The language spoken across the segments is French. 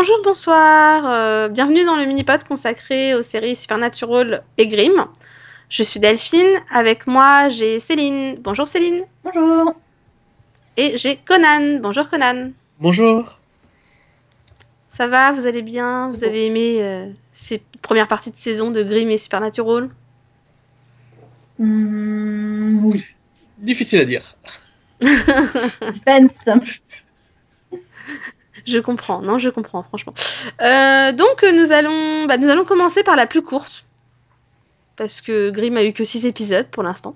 Bonjour, bonsoir, euh, bienvenue dans le mini-pod consacré aux séries Supernatural et Grimm. Je suis Delphine, avec moi j'ai Céline. Bonjour Céline. Bonjour. Et j'ai Conan. Bonjour Conan. Bonjour. Ça va, vous allez bien? Vous avez aimé euh, ces premières parties de saison de Grimm et Supernatural? Hmm, oui. Difficile à dire. Suspense. Je comprends, non, je comprends, franchement. Euh, donc nous allons, bah, nous allons commencer par la plus courte, parce que Grimm a eu que 6 épisodes pour l'instant.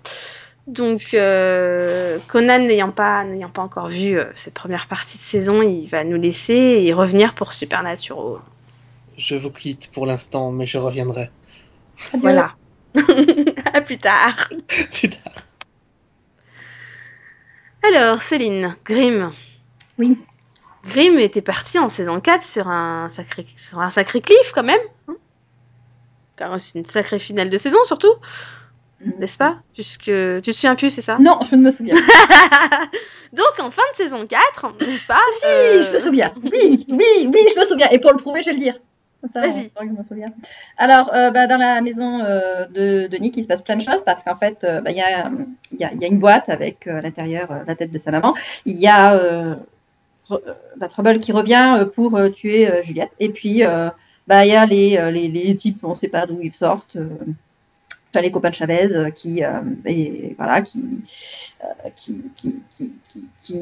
Donc euh, Conan n'ayant pas, n'ayant pas encore vu euh, cette première partie de saison, il va nous laisser et revenir pour Supernatural. Je vous quitte pour l'instant, mais je reviendrai. Adieu. Voilà. à plus tard. Plus tard. Alors Céline, Grimm. Oui. Grimm était parti en saison 4 sur un sacré, sur un sacré cliff quand même. hein. Car c'est une sacrée finale de saison surtout, n'est-ce pas? Puisque tu te souviens plus, c'est ça? Non, je ne me souviens. Donc en fin de saison 4, n'est-ce pas? Si, Euh, je me souviens. Oui, oui, oui, je me souviens. Et pour le prouver, je vais le dire. Vas-y. Alors, euh, bah, dans la maison euh, de, de Nick, il se passe plein de choses parce qu'en fait, euh, bah, il y, a, y, a, y a une boîte avec euh, à l'intérieur euh, la tête de sa maman. Il y a euh, euh, bah, Trouble qui revient euh, pour euh, tuer euh, Juliette. Et puis, bah, il y a les, les, types, on ne sait pas d'où ils sortent. enfin, les copains de Chavez qui, et, voilà, qui, qui, qui, qui, qui,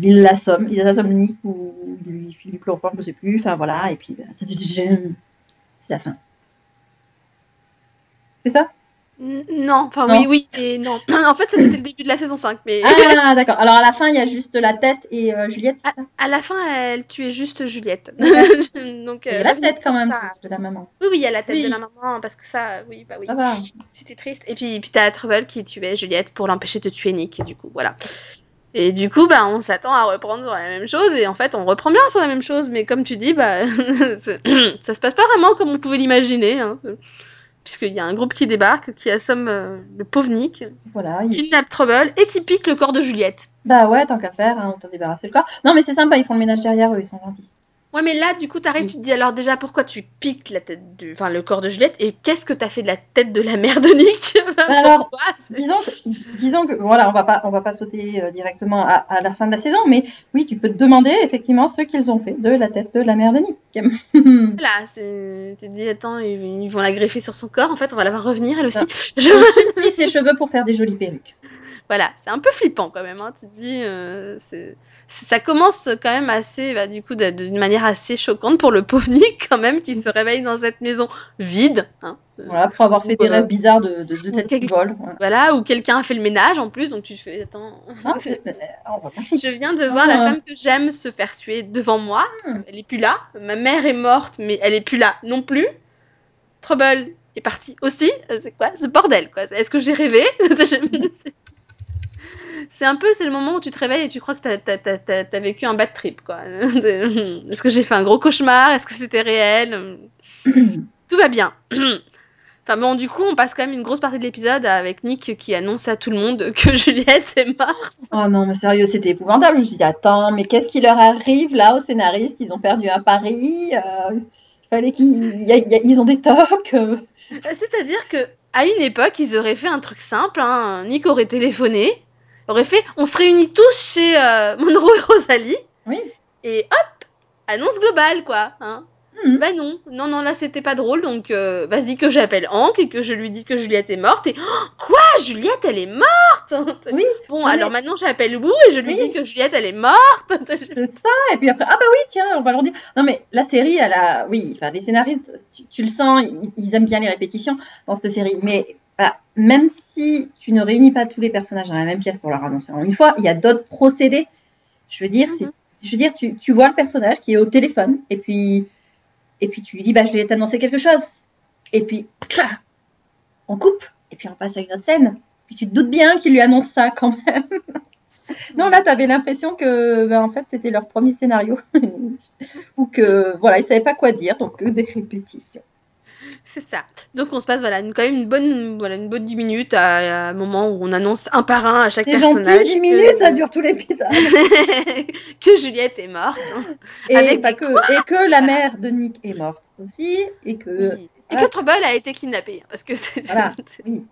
ils assomment Nick ou lui filent du chloroforme, je sais plus, enfin voilà, et puis ben, c'est la fin. C'est ça? Non, enfin oui, oui et non. en fait, ça c'était le début de la saison 5, mais Ah d'accord, alors à la fin il y a juste la tête et euh, Juliette, à la fin, elle tuait juste Juliette. Donc, Il y euh, a la tête quand même ça. de la maman. Oui, oui, il y a la tête Oui. de la maman, parce que ça, oui, bah oui. C'était triste. Et puis, puis t'as Trouble qui tuait Juliette pour l'empêcher de tuer Nick, du coup, voilà. Et du coup, bah, on s'attend à reprendre sur la même chose, et en fait, on reprend bien sur la même chose, mais comme tu dis, bah, ça se passe pas vraiment comme on pouvait l'imaginer, hein. Puisqu'il y a un groupe qui débarque, qui assomme euh, le pauvre Nick, Voilà. il- kidnappe Trouble, et qui pique le corps de Juliette. Bah ouais, tant qu'à faire, hein, autant débarrasser le corps. Non mais c'est sympa, ils font le ménage derrière eux, ils sont gentils. Ouais, mais là, du coup, t'arrives, Oui. tu te dis alors déjà pourquoi tu piques la tête du, enfin, le corps de Juliette, et qu'est-ce que t'as fait de la tête de la mère de Nick? Alors, Pourquoi? C'est- disons que, disons que voilà, on va pas, on va pas sauter euh, directement à, à la fin de la saison, mais oui, tu peux te demander effectivement ce qu'ils ont fait de la tête de la mère de Nick. Là, tu te dis, attends, ils ils vont la greffer sur son corps, en fait, on va la voir revenir, elle aussi. Ah. Je- ses cheveux pour faire des jolies perruques. Voilà, c'est un peu flippant quand même, hein. tu te dis, euh, c'est... ça commence quand même assez, bah, du coup, d'une manière assez choquante pour le pauvre Nick, quand même, qui se réveille dans cette maison vide, hein. Voilà, pour avoir fait des rêves bizarres de, de, de Quel- qui volent. Voilà. Voilà, où quelqu'un a fait le ménage en plus, donc tu fais, attends, Ah, pas- je viens de voir la Ah. femme que j'aime se faire tuer devant moi, Hmm. elle est plus là, ma mère est morte, mais elle est plus là non plus. Trouble est parti aussi, Euh, c'est quoi? Ce bordel, quoi Est-ce que j'ai rêvé? C'est un peu, c'est le moment où tu te réveilles et tu crois que t'as, vécu un bad trip, quoi. Est-ce que j'ai fait un gros cauchemar? Est-ce que c'était réel? Tout va bien. Enfin bon, du coup, on passe quand même une grosse partie de l'épisode avec Nick qui annonce à tout le monde que Juliette est morte. Oh non, mais sérieux, c'était épouvantable. Je me suis dit, attends, mais qu'est-ce qui leur arrive là aux scénaristes? Ils ont perdu un pari. euh, il fallait qu'ils, il y a- il y a- ils ont des tocs. Euh, C'est-à-dire que à une époque, ils auraient fait un truc simple. Hein. Nick aurait téléphoné, aurait fait on se réunit tous chez euh, Monroe et Rosalie. Oui. Et hop, annonce globale, quoi. Hein. Mhm. Bah non, non, non, là c'était pas drôle, donc euh, vas-y que j'appelle Hank et que je lui dis que Juliette est morte. Et Oh, quoi? Juliette, elle est morte? Oui, Bon, mais- alors maintenant j'appelle Wu et je lui Oui. dis que Juliette, elle est morte. C'est ça. Et puis après, ah bah oui, tiens, on va leur dire. Non, mais la série, elle a. Oui, enfin, les scénaristes, tu, tu le sens, ils, ils aiment bien les répétitions dans cette série. Mais bah, même si tu ne réunis pas tous les personnages dans la même pièce pour leur annoncer en une fois, il y a d'autres procédés. Je veux dire, c'est. Je veux dire, tu, tu vois le personnage qui est au téléphone et puis et puis tu lui dis bah je vais t'annoncer quelque chose et puis clac, on coupe et puis on passe à une autre scène. Puis tu te doutes bien qu'il lui annonce ça quand même. Non, là, tu avais l'impression que, ben, en fait, c'était leur premier scénario. Ou que, voilà, ils savaient pas quoi dire, donc que des répétitions. C'est ça. Donc on se passe voilà une, quand même une bonne voilà une bonne 10 minutes à, à un moment où on annonce un par un à chaque C'est personnage gentil, 10 que- minutes, ça dure tout l'épisode. que Juliette est morte. Et, Avec pas des que, et que la mère de Nick est morte aussi. Et que. Oui. Et voilà. que Trouble a été kidnappé parce que c'est Voilà. Oui.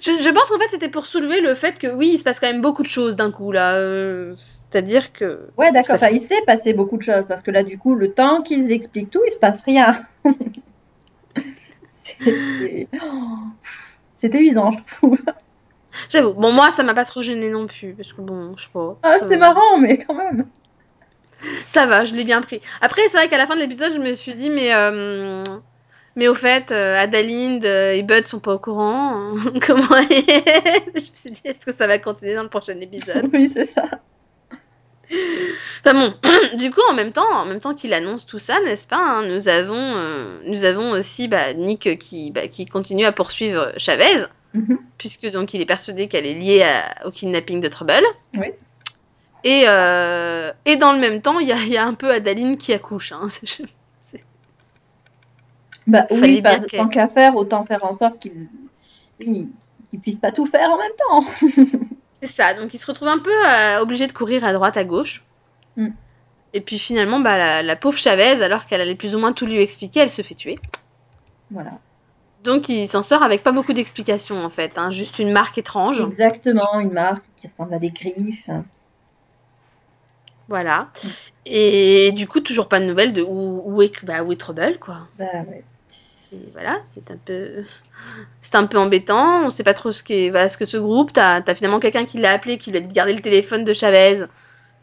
Je, je pense qu'en fait c'était pour soulever le fait que oui il se passe quand même beaucoup de choses d'un coup là. euh, C'est-à-dire que Ouais, d'accord. Fait- il s'est passé beaucoup de choses parce que là, du coup, le temps qu'ils expliquent tout, il se passe rien. C'était usant, je trouve. j'avoue. Bon moi ça m'a pas trop gêné non plus parce que bon je sais pas. Ah, c'est marrant, mais quand même. Ça va, je l'ai bien pris. Après, c'est vrai qu'à la fin de l'épisode, je me suis dit, mais, euh, mais au fait, euh, Adalind et Bud sont pas au courant. hein. Comment Je me suis dit, est-ce que ça va continuer dans le prochain épisode? Oui, c'est ça. Enfin bon, du coup, en même temps, en même temps qu'il annonce tout ça, n'est-ce pas hein, Nous avons, euh, nous avons aussi bah, Nick qui, bah, qui continue à poursuivre Chavez, Mhm. puisque donc il est persuadé qu'elle est liée à- au kidnapping de Trouble. Oui. Et, euh, et dans le même temps, il y a, il y a un peu Adaline qui accouche. Hein. Bah Fallait oui, tant qu'à faire, autant faire en sorte oui, qu'ils puissent pas tout faire en même temps. C'est ça, donc il se retrouve un peu euh, obligé de courir à droite, à gauche. Mm. Et puis finalement, bah, la, la pauvre Chavez, alors qu'elle allait plus ou moins tout lui expliquer, elle se fait tuer. Voilà. Donc il s'en sort avec pas beaucoup d'explications en fait, hein, juste une marque étrange. Exactement, une marque qui ressemble à des griffes. Voilà. Et du coup, toujours pas de nouvelles de où, où est, bah, où est Trouble, quoi. Bah ouais. C'est- Voilà, c'est un peu. C'est un peu embêtant, on sait pas trop ce, voilà, ce que ce groupe. T'as as finalement quelqu'un qui l'a appelé, qui lui a dit de garder le téléphone de Chavez.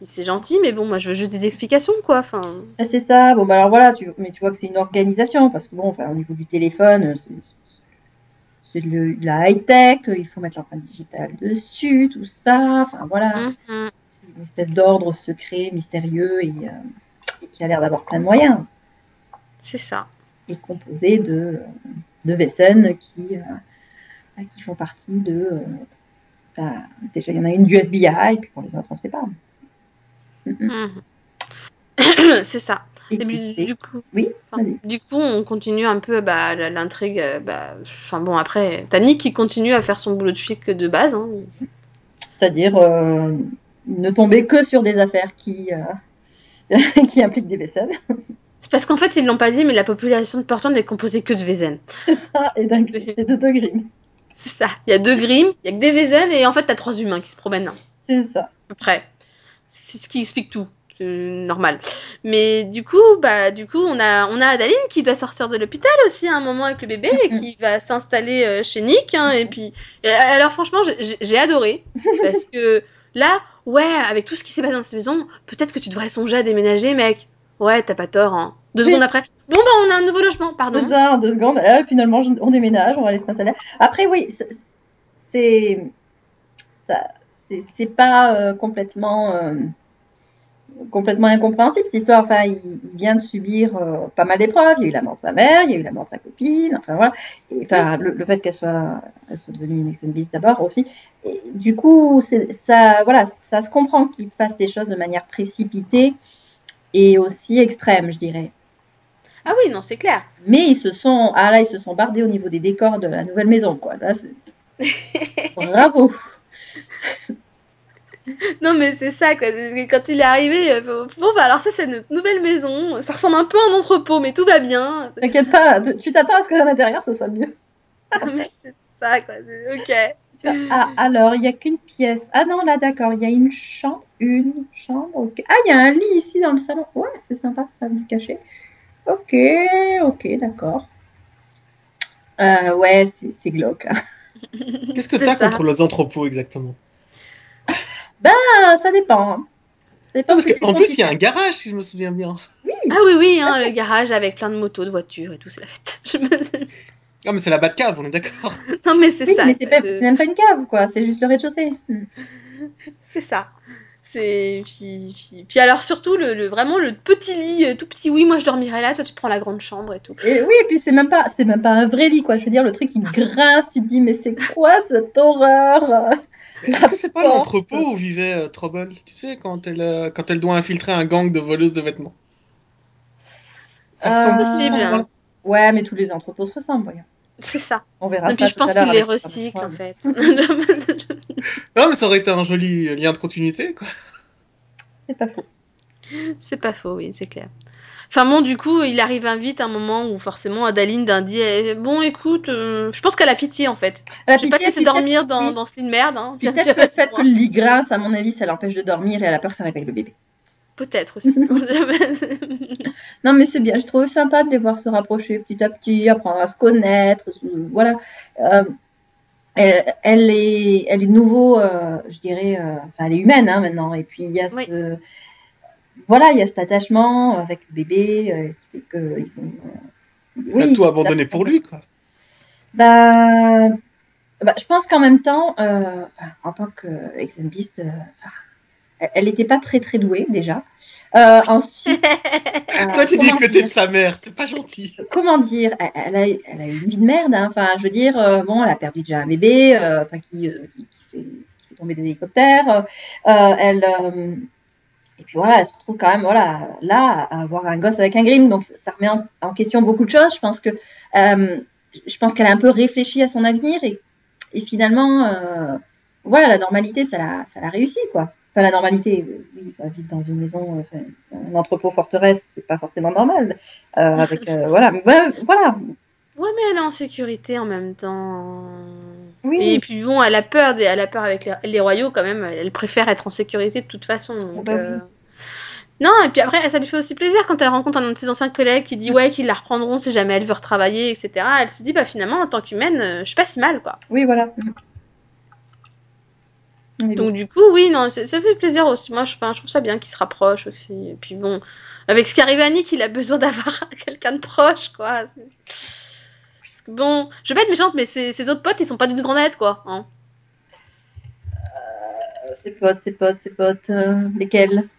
C'est gentil, mais bon, moi je veux juste des explications, quoi. Enfin, Ah, c'est ça. Bon, bah alors voilà, tu... mais tu vois que c'est une organisation parce que bon, enfin, au niveau du téléphone, euh, c'est- de la high-tech, il faut mettre l'empreinte digitale dessus, tout ça. Enfin voilà, mhm. une espèce d'ordre secret, mystérieux et, euh, et qui a l'air d'avoir plein de moyens. c'est ça. Et composé de, de Vessen qui, euh, qui font partie de. euh, bah, déjà, il y en a une du FBI, et puis pour les autres, on ne sait pas. Mhm. c'est ça. Et puis, du coup, Oui, enfin, vas-y. du coup, on continue un peu bah, l'intrigue. euh, Bah, enfin bon, après, t'as Nick qui continue à faire son boulot de flic de base. Hein. C'est-à-dire euh, ne tomber que sur des affaires qui, euh, qui impliquent des vaisselles. C'est parce qu'en fait, ils l'ont pas dit, mais la population de Portland est composée que de Vézen. Ça, et d'un C'est- et de deux. C'est ça. Il y a deux Grimm, il y a que des Vézen, et en fait, t'as trois humains qui se promènent. hein. C'est ça. à peu près. C'est ce qui explique tout. C'est normal. Mais du coup, bah, du coup, on a, on a Adaline qui doit sortir de l'hôpital aussi à un moment avec le bébé et qui va s'installer euh, chez Nick. hein, et puis, et alors franchement, j'ai- adoré parce que là, ouais, avec tout ce qui s'est passé dans cette maison, peut-être que tu devrais songer à déménager, mec. Ouais, t'as pas tort. Hein. Deux Oui. secondes après, bon bah, on a un nouveau logement. Pardon. ça, deux secondes. Là, finalement, on déménage, on va aller s'installer. Après, oui, c'est. ça- C'est pas euh, complètement. euh, complètement incompréhensible cette histoire. Enfin, il, il vient de subir euh, pas mal d'épreuves. Il y a eu la mort de sa mère, il y a eu la mort de sa copine. Enfin voilà. Et, enfin, le, le fait qu'elle soit, elle soit devenue une ex-bis d'abord aussi. Et, du coup, ça, voilà, ça se comprend qu'il fasse des choses de manière précipitée et aussi extrême, je dirais. Ah oui, non, c'est clair. Mais ils se sont, ah là, ils se sont bardés au niveau des décors de la nouvelle maison, quoi. Là, bravo. Non, mais c'est ça, quoi. Quand il est arrivé, euh, bon, bah alors ça, c'est notre nouvelle maison. Ça ressemble un peu à un entrepôt, mais tout va bien. T'inquiète pas, tu t'attends à ce que à l'intérieur ce soit mieux. Mais c'est ça, quoi. Ok. Ah, alors, il n'y a qu'une pièce. Ah non, là, d'accord, il y a une chambre. Une chambre, ok. Ah, il y a un lit ici dans le salon. Ouais, c'est sympa, ça me cacher. Ok, ok, d'accord. Euh, ouais, c'est c'est glauque. hein. Qu'est-ce que t'as contre les entrepôts exactement? Ah, ça dépend. Ça dépend Non, parce de qu'en plus, il y a un garage, si je me souviens bien. Ah oui, oui, hein, le garage avec plein de motos, de voitures et tout, c'est la fête. Je me- Ah, mais c'est la Batcave, on est d'accord. Non, mais c'est Oui, ça. mais c'est pas- de- c'est même pas une cave, quoi. C'est juste le rez-de-chaussée. Hmm. C'est ça. C'est puis, puis, puis alors surtout le, le- vraiment le petit lit euh, tout petit oui moi je dormirai là toi tu prends la grande chambre et tout Et oui, et puis c'est même pas, c'est même pas un vrai lit, quoi. Je veux dire, le truc il grince, tu te dis, mais c'est quoi cette horreur? C'est pas l'entrepôt où vivait euh, Trouble? Tu sais, quand elle, euh, quand elle doit infiltrer un gang de voleuses de vêtements. Ça Euh, ressemble Possible, à hein. Ouais, mais tous les entrepôts se ressemblent, voyons. C'est ça. On verra Et puis je pense qu'il les recycle en fait. Non, mais ça aurait été un joli lien de continuité, quoi. C'est pas faux. c'est pas faux, oui, c'est clair. Enfin bon, du coup, il arrive un vite un moment où forcément Adaline d'un dit eh, Bon, écoute, euh, je pense qu'elle a pitié en fait. La Je vais pas te pitié, laisser dormir dans, dans ce lit de merde. Hein. Peut-être que le fait que le lit grasse, à mon avis, ça l'empêche de dormir et elle a peur que ça réveille le bébé. Peut-être aussi. Non, mais c'est bien. J'ai trouvé sympa de les voir se rapprocher petit à petit, apprendre à se connaître. euh, Voilà. Euh, elle, elle est, elle est nouveau, euh, je dirais, euh, enfin, elle est humaine hein, maintenant. Et puis il y a Oui. ce, voilà, il y a cet attachement avec le bébé euh, qui fait que ils vont, euh, Il a oui, tout abandonné pour lui, quoi. Bah, bah, je pense qu'en même temps, euh, en tant que ex-beast, euh, elle- n'était pas très très douée déjà. Euh, ensuite, euh, Toi, tu dis t'es dire de sa mère, c'est pas gentil. comment dire, elle, elle a, eu- elle a eu une vie de merde. hein. Enfin, je veux dire, euh, bon, elle a perdu déjà un bébé, euh, enfin, qui, euh, qui, qui fait, qui fait tomber des hélicoptères. euh, euh, elle, euh, et puis voilà, elle se retrouve quand même, voilà, là, à avoir un gosse avec un Grimm. Donc, ça remet en, en question beaucoup de choses. Je pense que, euh, je pense qu'elle a un peu réfléchi à son avenir et, et finalement, euh, voilà, la normalité, ça l'a, ça l'a réussi, quoi. Enfin, la normalité, euh, oui, vivre dans une maison, enfin, un entrepôt forteresse, c'est pas forcément normal. Euh, avec, euh, voilà, mais voilà, voilà, Ouais, mais elle est en sécurité en même temps. Oui. Et puis bon, elle a peur, elle a peur avec les, royaux quand même. Elle préfère être en sécurité de toute façon. donc, bah oui. euh, Non, et puis après, ça lui fait aussi plaisir quand elle rencontre un de ses anciens collègues qui dit ouais qu'ils la reprendront si jamais elle veut retravailler, etc. Elle se dit bah finalement en tant qu'humaine, euh, je suis pas si mal quoi. Oui, voilà. Mais Donc bon. du coup, oui, non, ça fait plaisir aussi. Moi, je, enfin, je trouve ça bien qu'ils se rapprochent aussi. Et puis bon, avec ce qui arrive à Nick, il a besoin d'avoir quelqu'un de proche, quoi. Bon, je vais être méchante, mais ses, autres potes, ils sont pas d'une grande aide, quoi. Hein. Ses potes, ses potes, ses potes, euh, lesquels?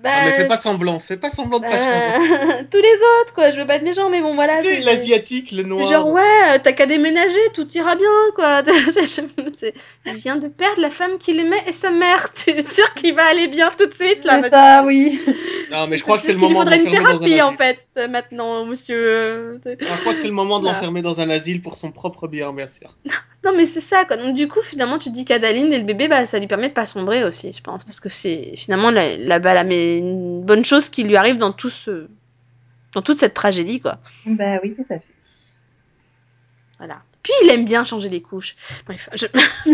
Bah, Ah, mais fais pas semblant, fais pas semblant de pas euh, tous les autres, quoi. Je veux pas être méchant, mais bon, voilà. tu sais, c'est- l'asiatique, le noir. Genre, ouais, euh, t'as qu'à déménager, tout ira bien, quoi. C'est- il vient de perdre la femme qu'il aimait et sa mère. Tu es sûr qu'il va aller bien tout de suite, là C'est ça, oui. Non, mais je crois que c'est le moment de faudrait une l'enfermer dans un thérapie, en asile. fait, euh, maintenant, monsieur. euh, Non, je crois que c'est le moment de l'enfermer dans un asile pour son propre bien, bien sûr. Non, mais c'est ça, quoi. Donc, du coup, finalement, tu te dis qu'Adaline et le bébé, bah, ça lui permet de pas sombrer aussi, je pense. Parce que c'est finalement la, la, la- mais une bonne chose qui lui arrive dans tout ce. dans toute cette tragédie, quoi. Bah oui, tout à fait. Voilà. Puis il aime bien changer les couches. Bref, je...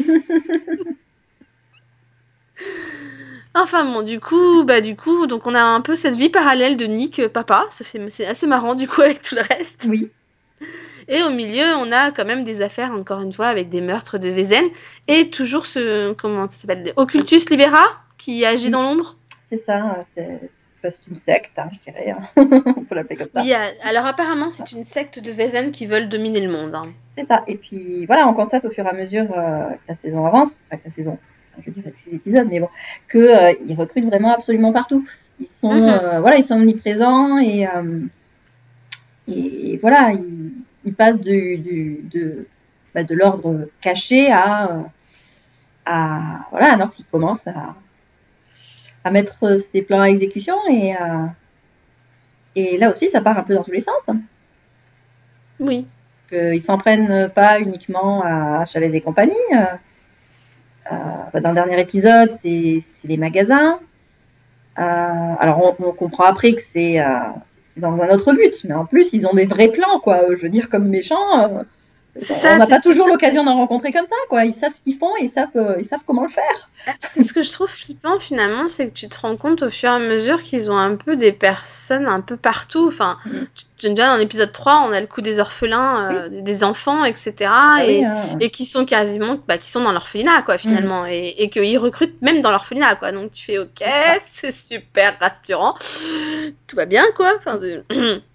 enfin bon, du coup, bah du coup, donc on a un peu cette vie parallèle de Nick euh, papa, ça fait c'est assez marrant du coup avec tout le reste. Oui. Et au milieu, on a quand même des affaires encore une fois avec des meurtres de Vézen et toujours ce comment ça s'appelle Occultus Libera qui agit dans l'ombre. C'est ça, euh, c'est c'est une secte, hein, je dirais. hein. On peut l'appeler comme ça. Oui, alors apparemment, c'est une secte de Vézen qui veulent dominer le monde. hein. C'est ça. Et puis voilà, on constate au fur et à mesure euh, que la saison avance, enfin que la saison, je veux dire avec ces épisodes, mais bon, que euh, recrutent vraiment absolument partout. Ils sont, Mhm. euh, voilà, ils sont omniprésents et euh, et voilà, ils, ils passent du, du de bah, de l'ordre caché à à voilà un ordre qui commence à à mettre ses plans à exécution et euh, et là aussi ça part un peu dans tous les sens. Oui. qu'ils s'en prennent pas uniquement à Chavez et compagnie. Euh, euh, dans le dernier épisode, c'est les magasins. Euh, alors on, on comprend après que c'est euh, c'est dans un autre but, mais en plus ils ont des vrais plans, quoi. Je veux dire comme méchants. C'est on ça, n'a pas toujours l'occasion d'en rencontrer comme ça, quoi. Ils savent ce qu'ils font, ils savent, euh, ils savent comment le faire. C'est ce que je trouve flippant finalement, c'est que tu te rends compte au fur et à mesure qu'ils ont un peu des personnes un peu partout. Enfin, Mhm. tu- bien dans l'épisode 3, on a le coup des orphelins, euh, des enfants, etc. Ah et, oui, hein. et qui sont quasiment, bah, qui sont dans l'orphelinat, quoi, finalement. Et, et qu'ils recrutent même dans l'orphelinat, quoi. Donc tu fais, ok, c'est super rassurant. Tout va bien, quoi. Enfin,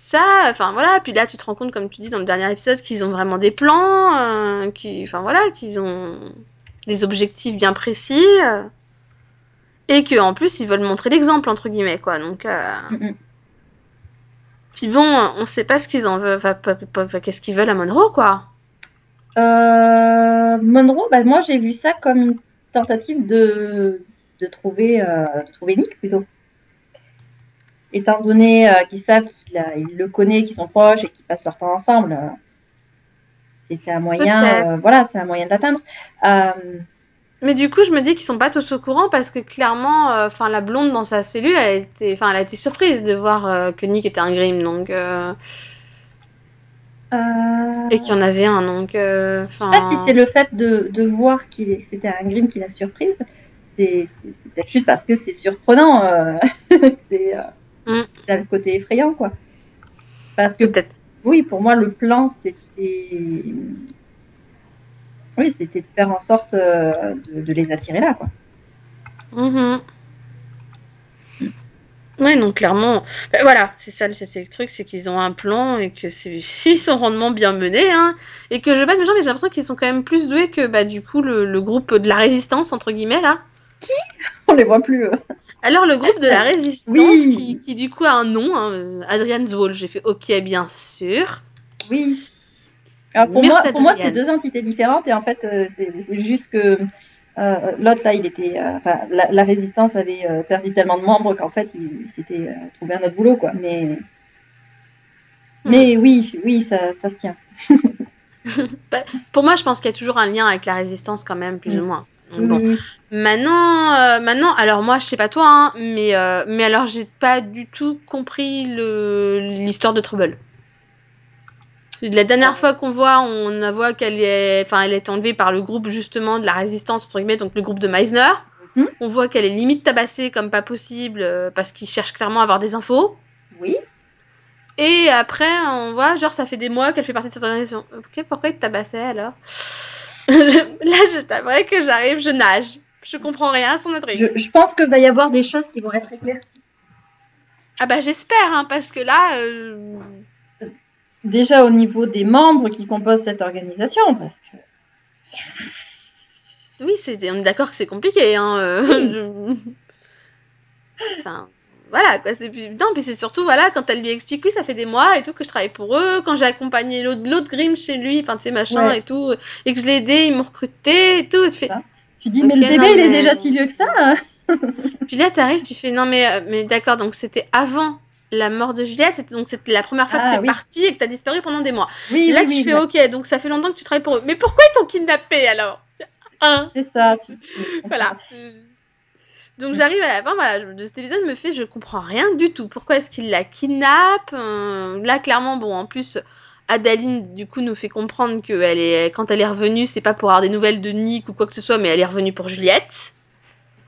ça, enfin voilà. Puis là, tu te rends compte, comme tu dis dans le dernier épisode, qu'ils ont vraiment des plans, euh, qui, enfin voilà, qu'ils ont des objectifs bien précis. euh, et que en plus, ils veulent montrer l'exemple, entre guillemets, quoi. Donc. euh, Mhm. Puis bon, on sait pas ce qu'ils en veulent, enfin, qu'est-ce qu'ils veulent à Monroe, quoi. Euh, Monroe, bah, moi j'ai vu ça comme une tentative de, de, trouver, de trouver Nick plutôt. Étant donné euh, qu'ils savent qu'il le connaît, qu'ils sont proches et qu'ils passent leur temps ensemble, euh, c'était un moyen, euh, voilà, c'est un moyen de l'atteindre. Euh, Mais du coup, je me dis qu'ils sont pas tous au courant parce que clairement, enfin, la blonde dans sa cellule, elle a été, enfin, elle a été surprise de voir que Nick était un Grimm, donc et qu'il y en avait un, donc, Je sais pas si c'est le fait de, de voir qu'il c'était un Grimm qui l'a surprise. C'est c'est- c'est peut-être juste parce que c'est surprenant. euh, c'est euh, C'est le côté effrayant, quoi. Parce que, Peut-être. oui, pour moi, le plan, c'était. Oui, c'était de faire en sorte euh, de, de les attirer là, quoi. Mhm. Oui, donc clairement, ben voilà, c'est ça, le- c'est le truc, c'est qu'ils ont un plan et que c'est ils sont rondement bien menés, hein, et que je bats mes gens, mais j'ai l'impression qu'ils sont quand même plus doués que bah du coup le, le groupe de la résistance entre guillemets là. On les voit plus. euh. Alors le groupe de la résistance Oui. qui, qui du coup a un nom, hein, euh, Adrian's Wall, j'ai fait ok bien sûr. Oui. Alors pour Myrte moi, pour moi, c'est deux entités différentes et en fait, euh, c'est juste que euh, l'autre là, il était, euh, enfin, la, la résistance avait perdu tellement de membres qu'en fait, il, il s'était trouvé un autre boulot, quoi. Mais, mais oui, oui, ça, ça se tient. Pour moi, je pense qu'il y a toujours un lien avec la résistance quand même, plus Mm. ou moins. Donc, bon. Maintenant, euh, maintenant, alors moi, je sais pas toi, hein, mais euh, mais alors j'ai pas du tout compris l'histoire de Trouble. La dernière fois qu'on voit, on voit qu'elle est, enfin, elle est enlevée par le groupe justement de la résistance entre guillemets, donc le groupe de Meisner. Mhm. On voit qu'elle est limite tabassée comme pas possible euh, parce qu'ils cherchent clairement à avoir des infos. Oui. Et après, on voit, genre, ça fait des mois qu'elle fait partie de cette organisation. Ok, pourquoi ils te tabassaient alors? Là, je t'avouerai que j'arrive, je nage. Je comprends rien à son intrigue. Je, je pense qu'il va y avoir des choses qui vont être éclaircies. Ah bah j'espère, hein, parce que là, euh, Déjà au niveau des membres qui composent cette organisation, parce que oui, c'est, on est d'accord que c'est compliqué. Hein, euh, enfin, voilà, quoi. C'est non, puis c'est surtout, voilà, quand elle lui explique, oui, ça fait des mois et tout que je travaille pour eux, quand j'ai accompagné l'autre, l'autre Grimm chez lui, enfin, tu sais, machin Ouais. et tout, et que je l'ai aidé, ils m'ont recruté et tout. Et tu fais, tu dis, mais le bébé, non, il est déjà si vieux que ça. Puis là, t'arrives, tu fais non, mais, euh, mais d'accord, donc c'était avant la mort de Juliette, c'était, donc c'était la première fois Ah, que t'es oui. partie et que t'as disparu pendant des mois. Oui, là, oui, tu oui, fais ok, donc ça fait longtemps que tu travailles pour eux. Mais pourquoi ils t'ont kidnappé alors? Hein c'est ça. tu-. Voilà. Donc j'arrive à la fin voilà, de cet épisode, me fait je comprends rien du tout. Pourquoi est-ce qu'il la kidnappe Euh, Là, clairement, bon, en plus. Adaline, du coup, nous fait comprendre que elle est, quand elle est revenue, c'est pas pour avoir des nouvelles de Nick ou quoi que ce soit, mais elle est revenue pour Juliette.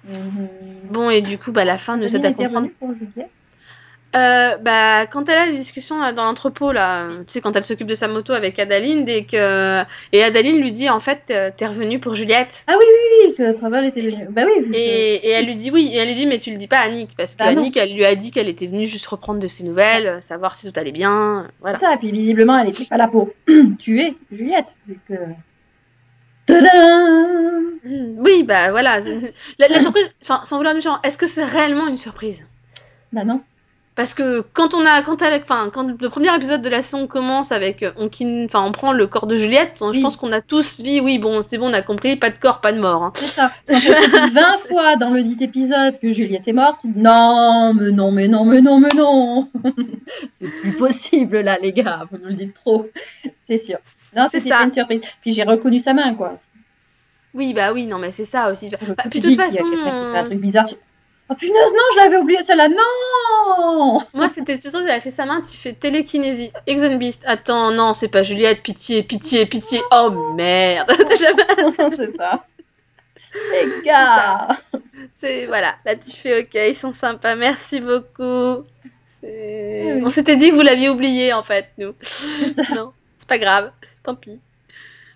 Mhm. Bon, et du coup, bah, la fin nous aide à comprendre pour Juliette? Euh, bah, quand elle a la discussion euh, dans l'entrepôt, là, euh, tu sais, quand elle s'occupe de sa moto avec Adaline, et que, et Adaline lui dit, en fait, euh, t'es revenue pour Juliette. Ah oui, oui, oui, que Travel était venu. Bah oui, que- Et, et elle lui dit oui, et elle lui dit, mais tu le dis pas à Nick, parce que Bah non. Nick, elle lui a dit qu'elle était venue juste reprendre de ses nouvelles, savoir si tout allait bien, voilà. Ça, et puis visiblement, elle était pas là pour tuer Juliette, vu que... Tadam Oui, bah voilà. La, la surprise, enfin, sans vouloir méchant, est-ce que c'est réellement une surprise? Bah non. Parce que quand on a, quand elle, enfin, quand le premier épisode de la saison commence avec, euh, on, enfin, on prend le corps de Juliette, je Oui. pense qu'on a tous dit, oui, bon, c'est bon, on a compris, pas de corps, pas de mort. hein. C'est ça. Quand dit 20 fois dans le dit épisode que Juliette est morte, non, mais non, mais non, mais non, mais non. c'est plus possible là, les gars, vous nous le dites trop. C'est sûr. Non, c'est ça. une surprise. Puis j'ai reconnu sa main, quoi. Oui, bah oui, non, mais c'est ça aussi. Bah, puis de toute y a façon, quelqu'un qui fait un euh, truc bizarre. Oh punaise, non, je l'avais oublié celle-là, non moi, c'était elle a fait sa main, tu fais télékinésie. Exxon Beast, attends, non, c'est pas Juliette, pitié, pitié, pitié. Oh merde. T'as jamais- C'est ça. Les gars c'est, voilà, là tu fais, ok, ils sont sympas, merci beaucoup. Oui. On s'était dit que vous l'aviez oublié, en fait, nous. non, c'est pas grave, tant pis.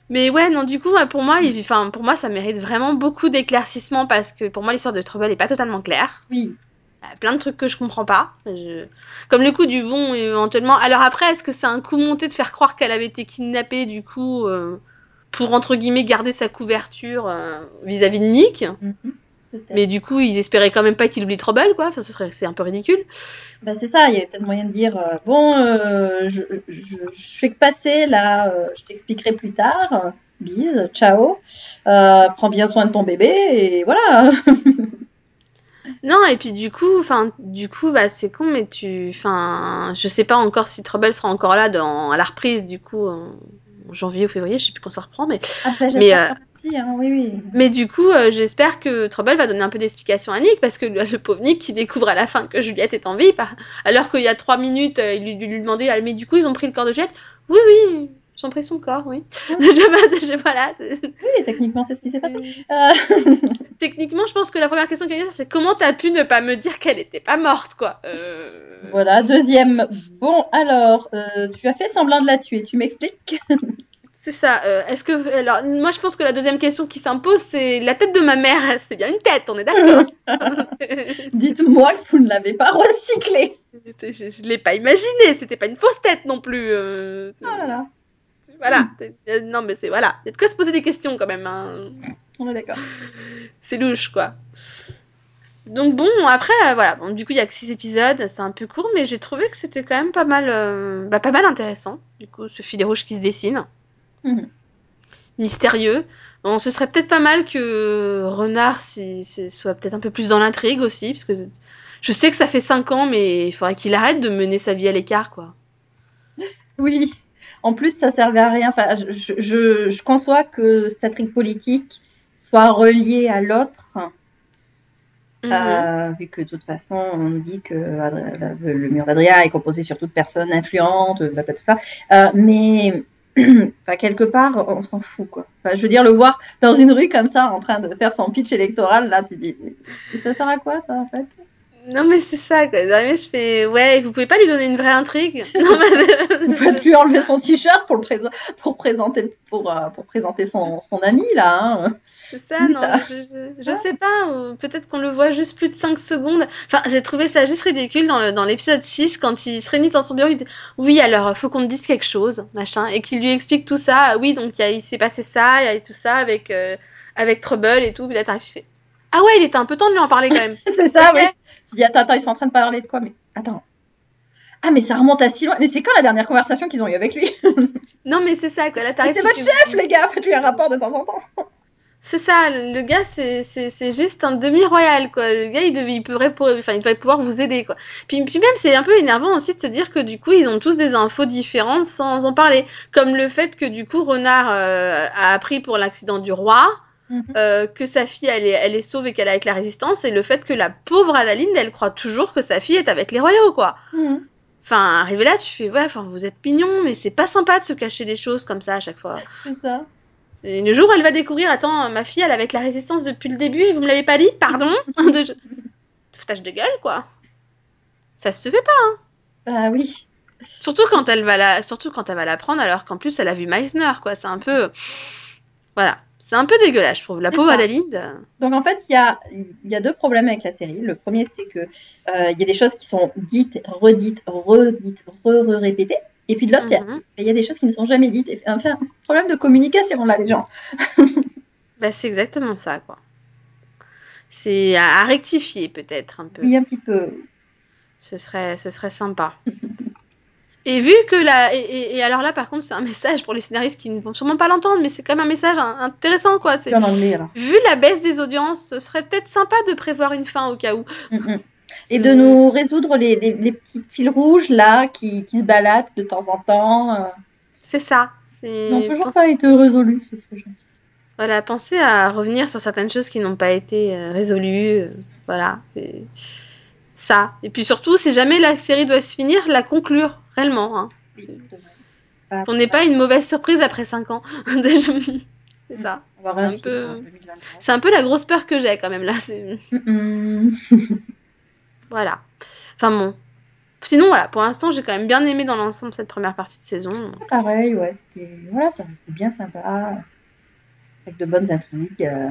Mais ouais, non, du coup, pour moi, il- enfin, pour moi, ça mérite vraiment beaucoup d'éclaircissement parce que pour moi, l'histoire de Trouble est pas totalement claire. Oui. Il y a plein de trucs que je comprends pas. Je- Comme le coup du bon, éventuellement. Alors après, est-ce que c'est un coup monté de faire croire qu'elle avait été kidnappée, du coup, euh, pour entre guillemets garder sa couverture euh, vis-à-vis de Nick? Mhm. Peut-être. Mais du coup, ils espéraient quand même pas qu'il oublie Trouble, quoi. Ce serait, c'est un peu ridicule. Bah, c'est ça, il y avait peut-être moyen de dire euh, bon, euh, je, je, je fais que passer là, euh, je t'expliquerai plus tard. Bise, ciao. Prends bien soin de ton bébé et voilà. Non, et puis du coup, enfin, du coup, bah c'est con, mais tu, enfin, je sais pas encore si Trouble sera encore là dans à la reprise, du coup, en janvier ou février, je sais plus quand ça reprend, mais Après, Mais, euh, aussi, hein, oui, oui. Mais du coup, euh, j'espère que Trouble va donner un peu d'explication à Nick, parce que le, pauvre Nick qui découvre à la fin que Juliette est en vie, par- alors qu'il y a trois minutes, euh, il lui, lui demandait, ah, mais du coup, ils ont pris le corps de Juliette? Oui, oui, ils ont pris son corps, oui. je, je- voilà, Oui, techniquement, c'est ce qui s'est passé. Euh, techniquement, je pense que la première question qu'il y a, c'est comment t'as pu ne pas me dire qu'elle était pas morte, quoi? Euh... voilà, deuxième. Bon, alors, euh, tu as fait semblant de la tuer, tu m'expliques? C'est ça. euh, Est-ce que alors moi je pense que la deuxième question qui s'impose c'est la tête de ma mère. C'est bien une tête, on est d'accord. Dites-moi que vous ne l'avez pas recyclée. je, je l'ai pas imaginé. C'était pas une fausse tête non plus. euh, Oh là là, Voilà. Euh, Non mais c'est voilà. Il y a de quoi se poser des questions quand même. hein. on est d'accord. C'est louche quoi. Donc bon après euh, voilà. Bon, du coup il y a que six épisodes. C'est un peu court mais j'ai trouvé que c'était quand même pas mal, bah, pas mal intéressant. Du coup ce filet rouge qui se dessine. Mhm. mystérieux. Bon, ce serait peut-être pas mal que Renard si- si- soit peut-être un peu plus dans l'intrigue aussi, parce que je sais que ça fait 5 ans, mais il faudrait qu'il arrête de mener sa vie à l'écart, quoi. Oui, en plus, ça servait à rien. Enfin, je, je, je conçois que cette intrigue politique soit reliée à l'autre, Mhm. euh, vu que de toute façon, on nous dit que le mur d'Adria est composé sur toute personne influente, blablabla, tout ça. Euh, mais enfin, quelque part, on s'en fout, quoi. Enfin, je veux dire, le voir dans une rue comme ça, en train de faire son pitch électoral, là, tu dis, ça sert à quoi, ça, en fait? Non, mais c'est ça, quoi. Mails, je fais, ouais, vous pouvez pas lui donner une vraie intrigue Non, mais Vous pouvez lui enlever son t-shirt pour le présenter, pour présenter, pour, euh, pour présenter son, son ami, là. Hein. C'est ça, non, je, je, je sais pas, ou peut-être qu'on le voit juste plus de 5 secondes. Enfin, j'ai trouvé ça juste ridicule dans le- dans l'épisode 6, quand il se réunit dans son bureau, il dit Oui, alors, faut qu'on te dise quelque chose, machin, et qu'il lui explique tout ça. Oui, donc il, y a- il s'est passé ça, il y a eu tout ça avec, euh, avec Trouble et tout. Puis là, t'arrives, tu fais Ah ouais, il était un peu temps de lui en parler quand même. C'est ça, Ok. oui. Je dis, attends, attends, ils sont en train de parler de quoi Mais attends. Ah, mais ça remonte à si loin. Mais c'est quand la dernière conversation qu'ils ont eue avec lui? Non, mais c'est ça, quoi. Là, Mais t'arrives, C'est votre fais- chef, les gars Faites-lui un rapport de temps en temps. C'est ça, le gars, c'est, c'est, c'est juste un demi-royal, quoi. Le gars, il, devait, il, pourrait, enfin, il devrait pouvoir vous aider, quoi. Puis, puis même, c'est un peu énervant aussi de se dire que du coup, ils ont tous des infos différentes sans en parler. Comme le fait que du coup, Renard euh, a appris pour l'accident du roi, euh, que sa fille, elle est, elle est sauve et qu'elle est avec la résistance, et le fait que la pauvre Adaline, elle croit toujours que sa fille est avec les royaux, quoi. Mhm. Enfin, arrivé là, tu fais, ouais, enfin, vous êtes mignon, mais c'est pas sympa de se cacher des choses comme ça à chaque fois. C'est ça. Et le jour où elle va découvrir, attends, ma fille, elle avec la résistance depuis le début et vous me l'avez pas dit, pardon de... Foutage de gueule, quoi. Ça se fait pas. Bah oui. Surtout quand elle va la, surtout quand elle va l'apprendre, alors qu'en plus elle a vu Meisner, quoi. C'est un peu, voilà, c'est un peu dégueulasse, je trouve. La pauvre euh, Donc en fait, il y a, il y a deux problèmes avec la série. Le premier, c'est que euh, il y a des choses qui sont dites, redites, redites, re-répétées. Et puis de l'autre, il mhm. il y, a des choses qui ne sont jamais dites. Enfin, problème de communication là, les gens. Bah, c'est exactement ça, quoi. C'est à, à rectifier peut-être un peu. A un petit peu. Ce serait, ce serait sympa. Et vu que la. Et, et- et alors là, par contre, c'est un message pour les scénaristes qui ne vont sûrement pas l'entendre, mais c'est quand même un message intéressant, quoi. C'est. Vu la baisse des audiences, ce serait peut-être sympa de prévoir une fin au cas où. Mm. Et de nous résoudre les, les, les petits fils rouges là qui, qui se baladent de temps en temps. euh, C'est ça. N'ont toujours pense- pas été résolus. ce. Voilà, pensez à revenir sur certaines choses qui n'ont pas été euh, résolues. euh, voilà. c'est Ça. Et puis surtout, si jamais la série doit se finir, la conclure réellement. hein. On n'est pas une mauvaise surprise après 5 ans. c'est ça. avoir un un film peu- en 2023. C'est un peu la grosse peur que j'ai quand même là. Mm, mm. Voilà. Enfin bon. Sinon, voilà, pour l'instant, j'ai quand même bien aimé dans l'ensemble cette première partie de saison. Pareil, ouais, c'était voilà, bien sympa. Avec de bonnes intrigues. euh.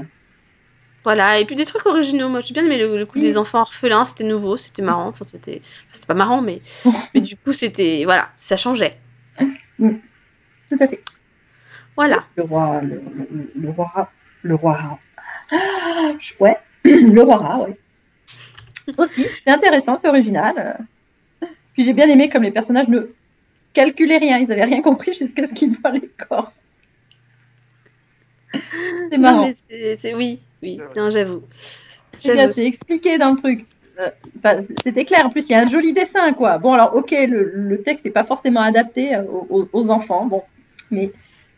Voilà, et puis des trucs originaux. Moi, j'ai bien aimé le, le coup Oui. des enfants orphelins, c'était nouveau, c'était marrant. Enfin, c'était enfin, c'était pas marrant, mais, mais du coup, c'était. Voilà, ça changeait. Tout à fait. Voilà. Le roi, le, le, le roi. Le roi. Ah, ouais, le roi rat, ouais. Aussi, c'est intéressant, c'est original. Puis j'ai bien aimé comme les personnages ne calculaient rien, ils avaient rien compris jusqu'à ce qu'ils voient les corps. C'est Non, marrant. c'est- Oui, oui, non, j'avoue. C'est expliqué dans le truc. Euh, enfin, C'était clair. En plus, il y a un joli dessin, quoi. Bon, alors, ok, le, le texte n'est pas forcément adapté aux, aux- aux enfants, bon, mais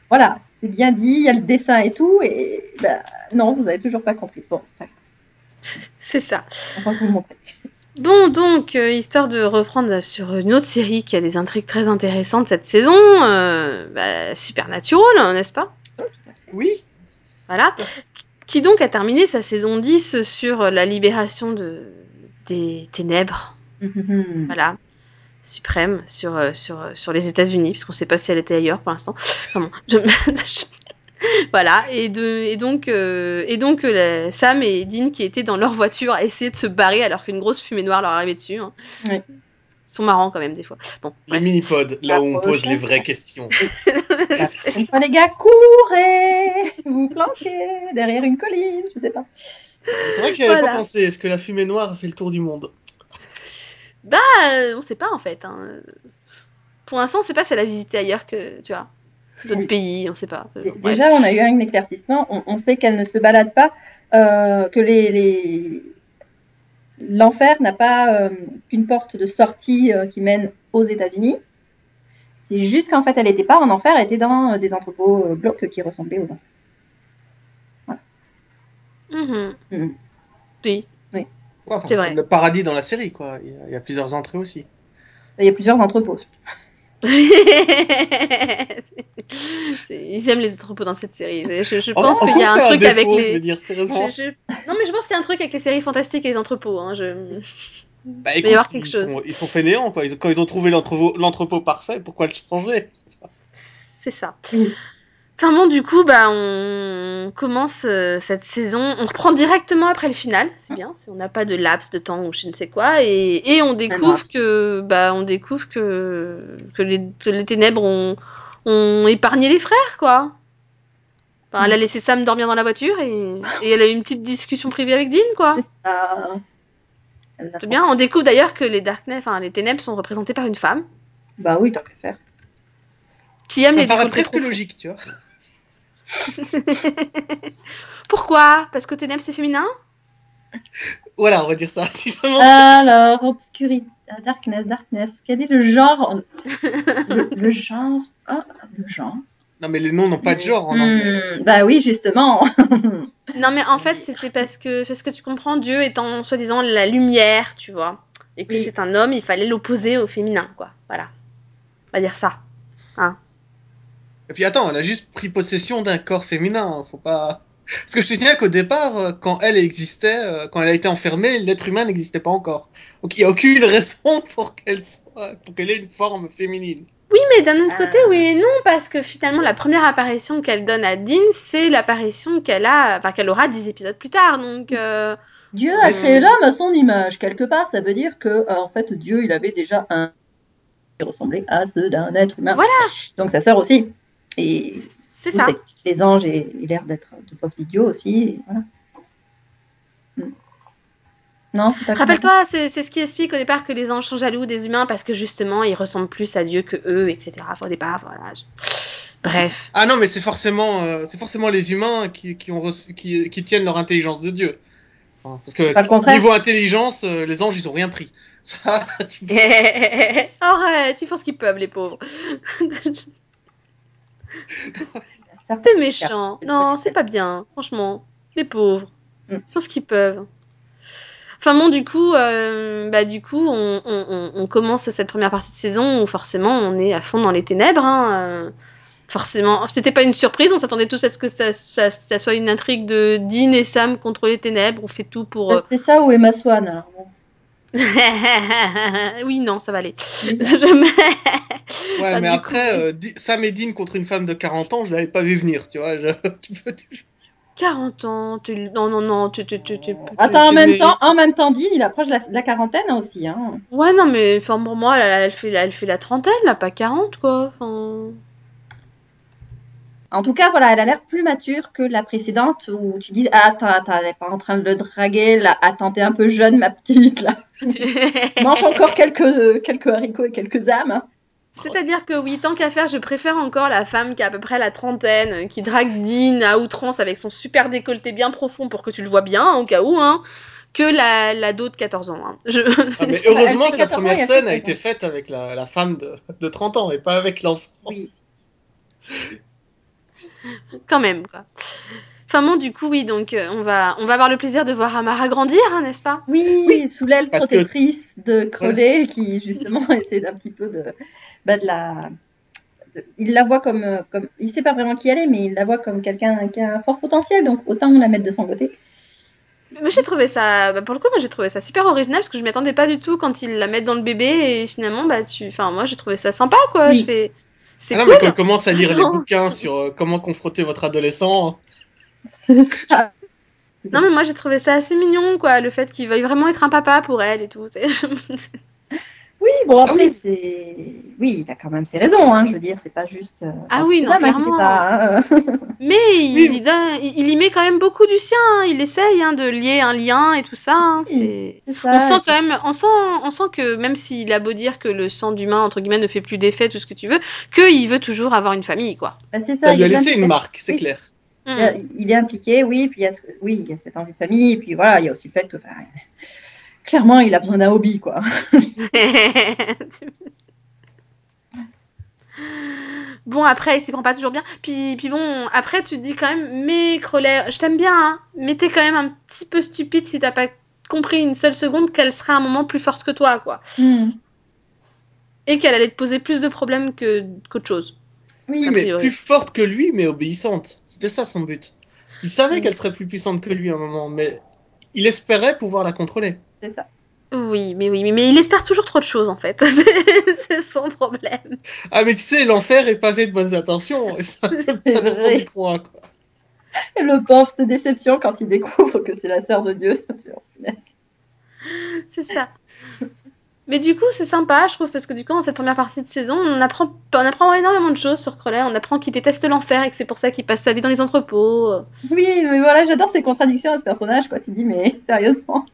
voilà, c'est bien dit. Il y a le dessin et tout, et bah, non, vous avez toujours pas compris. Bon, c'est pas grave. C'est ça. on va vous le montrer. Bon, donc, euh, histoire de reprendre sur une autre série qui a des intrigues très intéressantes cette saison, euh, bah, Supernatural, n'est-ce pas? Oui. Voilà. Qui donc a terminé sa saison 10 sur la libération de, des ténèbres, Mhm. voilà, suprême, sur, euh, sur, sur les États-Unis, puisqu'on ne sait pas si elle était ailleurs pour l'instant. Enfin bon, je- je- voilà, et, de, et donc, euh, et donc euh, Sam et Dean qui étaient dans leur voiture à essayer de se barrer alors qu'une grosse fumée noire leur arrivait dessus. hein. Ouais. Ils sont marrants quand même des fois. Bon, Les mini-pods, là où on pose les vraies questions. Les gars, courez Vous planquez derrière une colline, je sais pas. C'est vrai que j'avais Voilà. pas pensé. Est-ce que la fumée noire a fait le tour du monde? Bah, euh, on sait pas en fait. hein. Pour l'instant, on sait pas si elle a visité ailleurs que, tu vois, d'autres Oui. pays, on sait pas. Bref. Déjà, on a eu un éclaircissement. On, on sait qu'elle ne se balade pas, euh, que les, les- l'enfer n'a pas euh, qu'une porte de sortie euh, qui mène aux États-Unis. C'est juste qu'en fait, elle n'était pas en enfer, elle était dans euh, des entrepôts euh, glauques qui ressemblaient aux enfers. Mhm. Oui. Ouais, enfin, C'est vrai. Le paradis dans la série, quoi. Il y a, il y a plusieurs entrées aussi. Il y a plusieurs entrepôts. Ils aiment les entrepôts dans cette série. Je, je En- pense en qu'il y a un truc avec défaut, les. veux dire, sérieusement. Je- je- Non, mais je pense qu'il y a un truc avec les séries fantastiques et les entrepôts. Hein. Je... Bah y écoute, avoir quelque ils, chose. Sont, ils sont fainéants, quoi. Ils- quand ils ont trouvé l'entrepôt l'entrepôt parfait, pourquoi le changer? C'est ça. Enfin bon, du coup, bah, on commence euh, cette saison. On reprend directement après le final, c'est bien. On n'a pas de laps de temps ou je ne sais quoi, et, et on découvre que, bah, on découvre que que les, que les ténèbres ont, ont épargné les frères, quoi. Enfin, elle a laissé Sam dormir dans la voiture et, et elle a eu une petite discussion privée avec Dean, quoi. C'est bien. On découvre d'ailleurs que les Darkness, enfin les ténèbres sont représentées par une femme Bah oui, tant qu'à faire. qui aime Ça les paraît presque trop logique, tu vois. Pourquoi? Parce que ténèbres c'est féminin? Voilà, on va dire ça. Si Alors, obscurité, darkness, darkness. Quel est le genre? Le, le genre Ah, le genre. Non, mais les noms n'ont pas de genre en anglais. Hmm, bah oui, justement. Non, mais en fait, c'était parce que, parce que tu comprends, Dieu étant soi-disant la lumière, tu vois, et que Oui. c'est un homme, il fallait l'opposer au féminin, quoi. Voilà. On va dire ça. Et puis attends, elle a juste pris possession d'un corps féminin. hein, Faut pas. Parce que je te signale qu'au départ, euh, quand elle existait, euh, quand elle a été enfermée, l'être humain n'existait pas encore. Donc il n'y a aucune raison pour qu'elle soit, pour qu'elle ait une forme féminine. Oui, mais d'un autre Ah. côté, oui et non, parce que finalement, la première apparition qu'elle donne à Dean, c'est l'apparition qu'elle a, enfin, qu'elle aura dix épisodes plus tard, donc. euh, Dieu a créé l'homme à son image. Quelque part, ça veut dire que, euh, en fait, Dieu, il avait déjà un qui ressemblait à ceux d'un être humain. Voilà. Donc sa sœur aussi. Et C'est ça. explique les anges et et l'air d'être de pauvres idiots aussi. voilà. Non, c'est pas Rappelle-toi, c'est c'est ce qui explique au départ que les anges sont jaloux des humains parce que justement, ils ressemblent plus à Dieu que eux, etc. Au départ, voilà. je- Bref. Ah non, mais c'est forcément, euh, c'est forcément les humains qui, qui ont reçu- qui, qui tiennent leur intelligence de Dieu. Parce que niveau intelligence, euh, les anges ils ont rien pris. Ça, tu Arrête, ils font ce qu'ils peuvent, les pauvres. C'est méchant. Non, c'est pas bien, franchement. Les pauvres. Mm. Ils font ce qu'ils peuvent. Enfin bon, du coup, euh, bah du coup, on, on- on- on commence cette première partie de saison où forcément on est à fond dans les ténèbres. hein, euh, forcément, c'était pas une surprise. On s'attendait tous à ce que ça, ça- ça soit une intrigue de Dean et Sam contre les ténèbres. On fait tout pour. euh, C'est ça ou Emma Swan alors bon. oui, non, ça va aller. Je me- Ouais, mais après, coup, euh, Sam et Dean contre une femme de 40 ans, je l'avais pas vu venir, tu vois. je- tu peux- tu- 40 ans, tu... non, non, non, tu, tu, tu, tu- tu- Attends, en même mais- temps, en même temps, Dean, il approche de la, la quarantaine aussi. Hein. Ouais, non, mais enfin, pour moi, elle, elle fait, la- elle fait la trentaine, là, pas 40, quoi. Enfin... En tout cas, voilà, elle a l'air plus mature que la précédente où tu dis ah, attends, attends, elle est pas en train de le draguer, là, attends, t'es un peu jeune, ma petite, là. Mange encore quelques, quelques haricots et quelques âmes. hein. C'est-à-dire que oui, tant qu'à faire, je préfère encore la femme qui a à peu près la trentaine, qui drague Dean à outrance avec son super décolleté bien profond pour que tu le vois bien, au cas où, hein, que la, la de 14 ans. hein. Je... Ah, mais heureusement que la 14 ans, première scène a été faite avec la, la femme de, de 30 ans et pas avec l'enfant. Oui. Quand même, quoi. Enfin bon, du coup, oui, donc euh, on, va, on va avoir le plaisir de voir Amara grandir, hein, n'est-ce pas? Oui, Oui, sous l'aile que- protectrice de Crowley, qui justement essaie d'un petit peu de, bah, de la. de- il la voit comme, euh, comme. Il sait pas vraiment qui elle est, mais il la voit comme quelqu'un qui a un fort potentiel, donc autant la mettre de son côté. Mais j'ai trouvé ça, bah, pour le coup, moi j'ai trouvé ça super original parce que je m'attendais pas du tout quand ils la mettent dans le bébé et finalement, bah tu, enfin moi j'ai trouvé ça sympa quoi. Oui. Je fais, c'est Ah non, cool. mais quand on commence à lire les bouquins sur euh, comment confronter votre adolescent, Ah, Non mais moi j'ai trouvé ça assez mignon quoi, le fait qu'il veuille vraiment être un papa pour elle et tout. Oui, bon après, c'est. Oui, il a quand même ses raisons, hein, je veux dire, c'est pas juste. euh, Ah oui, non, clairement. pas, hein. Mais il, Oui. il, il y met quand même beaucoup du sien. hein. Il essaye hein, de lier un lien et tout ça. Oui. On sent quand même, on sent, on sent que même s'il a beau dire que le sang d'humain entre guillemets ne fait plus d'effet, tout ce que tu veux, qu'il veut toujours avoir une famille, quoi. Bah, c'est ça, lui a laissé une marque, c'est clair. Hmm. Il est impliqué, oui, puis il y a, ce- oui, il y a cette envie de famille, et puis voilà, il y a aussi le fait que, enfin, clairement, il a besoin d'un hobby, quoi. bon après, il s'y prend pas toujours bien. Puis, puis bon, après tu te dis quand même, mais Crowley, je t'aime bien, hein, mais t'es quand même un petit peu stupide si t'as pas compris une seule seconde qu'elle serait un moment plus forte que toi, quoi, Hmm. et qu'elle allait te poser plus de problèmes que qu'autre chose. Oui, mais plus forte que lui, mais obéissante. C'était ça son but. Il savait Oui. qu'elle serait plus puissante que lui à un moment, mais il espérait pouvoir la contrôler. c'est ça. Oui, mais oui, mais, il espère toujours trop de choses en fait. C'est- son problème. Ah, mais tu sais, l'enfer est pavé de bonnes intentions. Et c'est un peu le C'est patron vrai. du coin, quoi. Et le pauvre, cette déception quand il découvre que c'est la sœur de Dieu. C'est ça. Mais du coup, c'est sympa, je trouve, parce que du coup, dans cette première partie de saison, on apprend, on apprend énormément de choses sur Crowley. On apprend qu'il déteste l'enfer et que c'est pour ça qu'il passe sa vie dans les entrepôts. Oui, mais voilà, j'adore ces contradictions à ce personnage, quoi. Tu dis, mais sérieusement,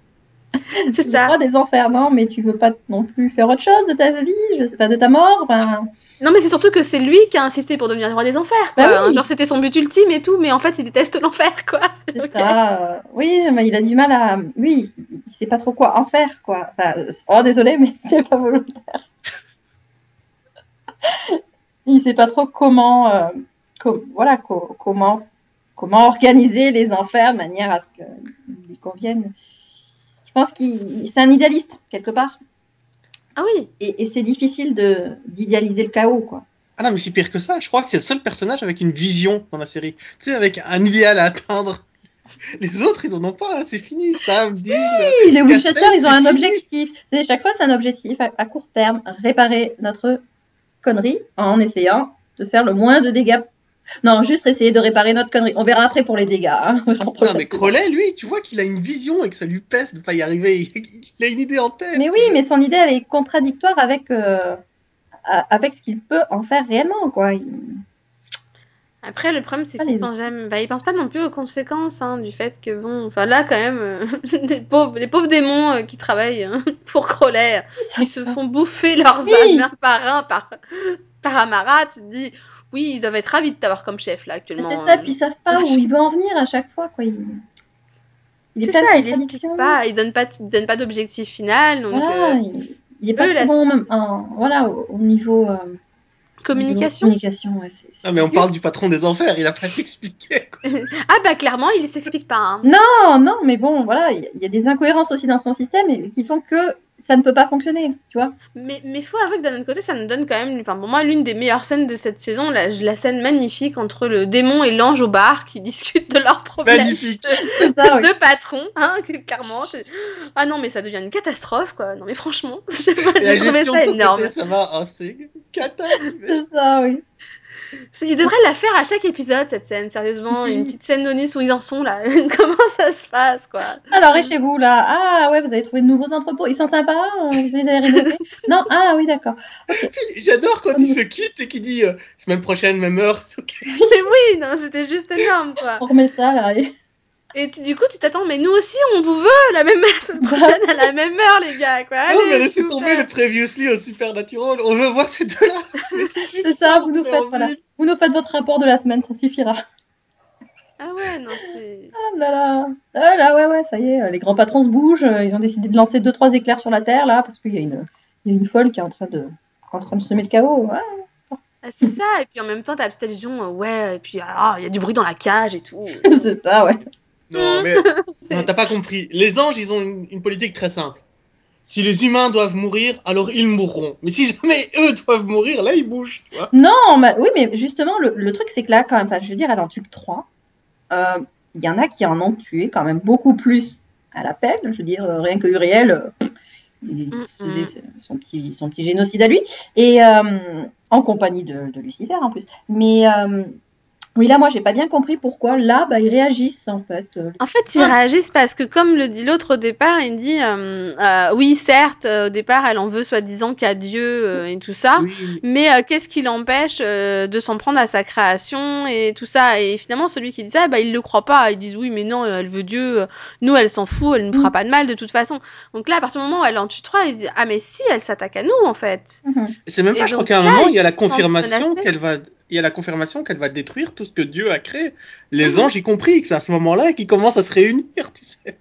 C'est tu ça. des enfers, non, mais tu veux pas non plus faire autre chose de ta vie, je sais pas, de ta mort, ben. Non, mais c'est surtout que c'est lui qui a insisté pour devenir le roi des enfers, quoi. Bah oui. Genre, c'était son but ultime et tout, mais en fait, il déteste l'enfer, quoi. C'est C'est ok. ça. Oui, mais il a du mal à. Oui, il sait pas trop quoi en faire, quoi. Enfin, oh, désolé, mais c'est pas volontaire. il sait pas trop comment. euh, voilà, co- comment, comment organiser les enfers de manière à ce qu'ils lui conviennent. Je pense qu'il c'est un idéaliste, quelque part. Ah oui. Et, et c'est difficile de d'idéaliser le chaos, quoi. Ah non, mais c'est pire que ça. Je crois que c'est le seul personnage avec une vision dans la série. Tu sais, avec un idéal à atteindre. Les autres, ils en ont pas. hein. C'est fini. Sam, Dean. Oui, les Winchester, ils ont un fini. objectif. C'est- Chaque fois, c'est un objectif à, à court terme, réparer notre connerie en essayant de faire le moins de dégâts. Non, juste essayer de réparer notre connerie. On verra après pour les dégâts. hein. Non, la mais. Crowley, lui, tu vois qu'il a une vision et que ça lui pèse de pas y arriver. Il, il a une idée en tête. Mais oui, mais son idée, elle est contradictoire avec, euh, avec ce qu'il peut en faire réellement, quoi. Il- Après, le problème, c'est Ah, qu'il les pense jamais. Bah, il pense pas non plus aux conséquences hein, du fait que, bon. Enfin, là, quand même, euh, les, pauvres, les pauvres démons euh, qui travaillent hein, pour Crowley, qui se font bouffer leurs Oui. âmes un par un par, par Amara, tu te dis. Oui, ils doivent être ravis de t'avoir comme chef, là, actuellement. C'est ça, puis ils savent pas où il veut en venir à chaque fois, quoi. Il, il est ça, il explique pas, il donne pas, il donne pas d'objectif final, donc Voilà, euh, il, il est pas eux, la- bon même voilà, au, au niveau euh, communication. niveau communication, ouais, c'est- c'est Non, mais on parle du patron des enfers. Il a pas s'expliquer. ah bah clairement, il s'explique pas. Hein. Non, non, mais bon, voilà, il y, y a des incohérences aussi dans son système et, qui font que ça ne peut pas fonctionner, tu vois. Mais mais faut avouer que d'un autre côté, ça nous donne quand même, enfin pour moi, l'une des meilleures scènes de cette saison, la, la scène magnifique entre le démon et l'ange au bar qui discutent de leurs problèmes. Magnifique. Ça, oui. de patron, hein, clairement. c'est- Ah non, mais ça devient une catastrophe, quoi. Non, mais franchement, j'ai trouvé gestion ça énorme. côté, ça va. Oh, c'est cata. t'imagines C'est ça, oui. Ils devraient la faire à chaque épisode, cette scène, sérieusement. Oui. Une petite scène d'Onis où ils en sont, là. Comment ça se passe, quoi? Alors, et chez vous, là? Ah, ouais, vous avez trouvé de nouveaux entrepôts. Ils sont sympas euh, Vous les avez rénovés Non? Ah, oui, d'accord. J'adore quand il se quitte et qu'il dit euh, semaine prochaine, même heure. c'est ok. Mais oui, non, c'était juste énorme, quoi. On remet ça, là. et- Et tu, du coup, tu t'attends, mais nous aussi, on vous veut la même la semaine prochaine à la même heure, les gars, quoi. non, Allez, mais laissez tomber le Previously au Supernatural. On veut voir ces deux-là. C'est ça, vous nous, faites, voilà. vous nous faites votre rapport de la semaine, ça suffira. Ah ouais, non, c'est. Ah là là, ah là, ouais, ouais, ça y est, les grands patrons se bougent, euh, ils ont décidé de lancer deux, trois éclairs sur la Terre, là, parce qu'il y a une, il y a une folle qui est en train de, en train de semer le chaos. Ouais. Ah, c'est ça, et puis en même temps, t'as la petite allusion, euh, ouais, et puis ah, il y a du bruit dans la cage et tout. c'est ça, ouais. Non, mais non, t'as pas compris. Les anges, ils ont une, une politique très simple. Si les humains doivent mourir, alors ils mourront. Mais si jamais eux doivent mourir, là, ils bougent, tu vois. Non, mais, oui, mais justement, le, le truc, c'est que là, quand même, je veux dire, elle en tue que trois. Euh, Il y en a qui en ont tué quand même beaucoup plus à l'appel. Je veux dire, euh, rien que Uriel, euh, il Mm, son petit, son petit génocide à lui. Et euh, en compagnie de, de Lucifer, en plus. Mais euh, oui, là, moi, j'ai pas bien compris pourquoi. Là, bah, ils réagissent, en fait. En fait, ils réagissent parce que, comme le dit l'autre au départ, il dit euh, euh, oui, certes, euh, au départ, elle en veut soi-disant qu'à Dieu euh, et tout ça. Oui. Mais euh, qu'est-ce qui l'empêche euh, de s'en prendre à sa création et tout ça? Et finalement, celui qui dit ça, bah, il le croit pas. Ils disent oui, mais non, elle veut Dieu. Nous, elle s'en fout, elle ne fera Mm. pas de mal de toute façon. Donc là, à partir du moment où elle en tue trois, ils disent ah mais si, elle s'attaque à nous en fait. mhm. C'est même pas, Et je crois qu'à un moment, il y a la confirmation qu'elle va, il y a la confirmation qu'elle va détruire tout ce que Dieu a créé. Les anges, y compris, que c'est à ce moment-là qu'ils commencent à se réunir, tu sais.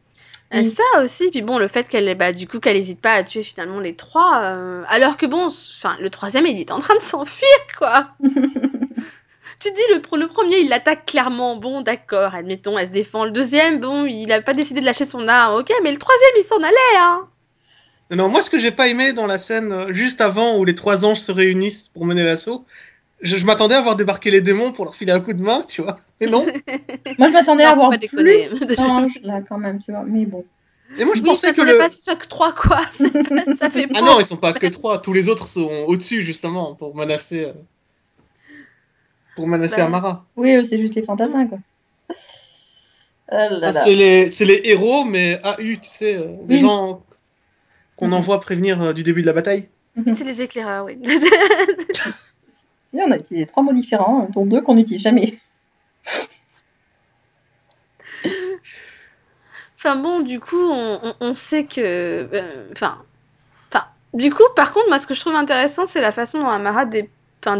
Euh, Oui. Ça aussi, puis bon, le fait qu'elle, bah, du coup, qu'elle hésite pas à tuer finalement les trois, euh, alors que bon, enfin, le troisième, il est en train de s'enfuir, quoi. tu dis, le, pro- le premier, il l'attaque clairement, bon, d'accord, admettons, elle se défend. Le deuxième, bon, il a pas décidé de lâcher son arme, ok, mais le troisième, il s'en allait, hein. Non, moi, ce que j'ai pas aimé dans la scène euh, juste avant où les trois anges se réunissent pour mener l'assaut, je, je m'attendais à voir débarquer les démons pour leur filer un coup de main, tu vois. Mais non. Moi, je m'attendais à déconner. plus d'anges, là, quand même, tu vois. Mais bon. Et moi, je oui, pensais que le. pas ce que ce soit que trois, quoi. C'est pas- ça fait Ah non, ils sont pas que trois. Tous les autres sont au-dessus, justement, pour menacer. euh, Pour menacer Bah. Amara. Oui, eux, c'est juste les fantassins, quoi. Ah Ah, c'est les, c'est les héros, mais AU, tu sais, euh, les Oui. gens qu'on Mhm. envoie prévenir euh, du début de la bataille. C'est les éclaireurs, oui. Oui, on a utilisé trois mots différents, dont deux qu'on n'utilise jamais. Enfin bon, du coup, on, on- on sait que. euh, Enfin. Du coup, par contre, moi, ce que je trouve intéressant, c'est la façon dont Amara dé-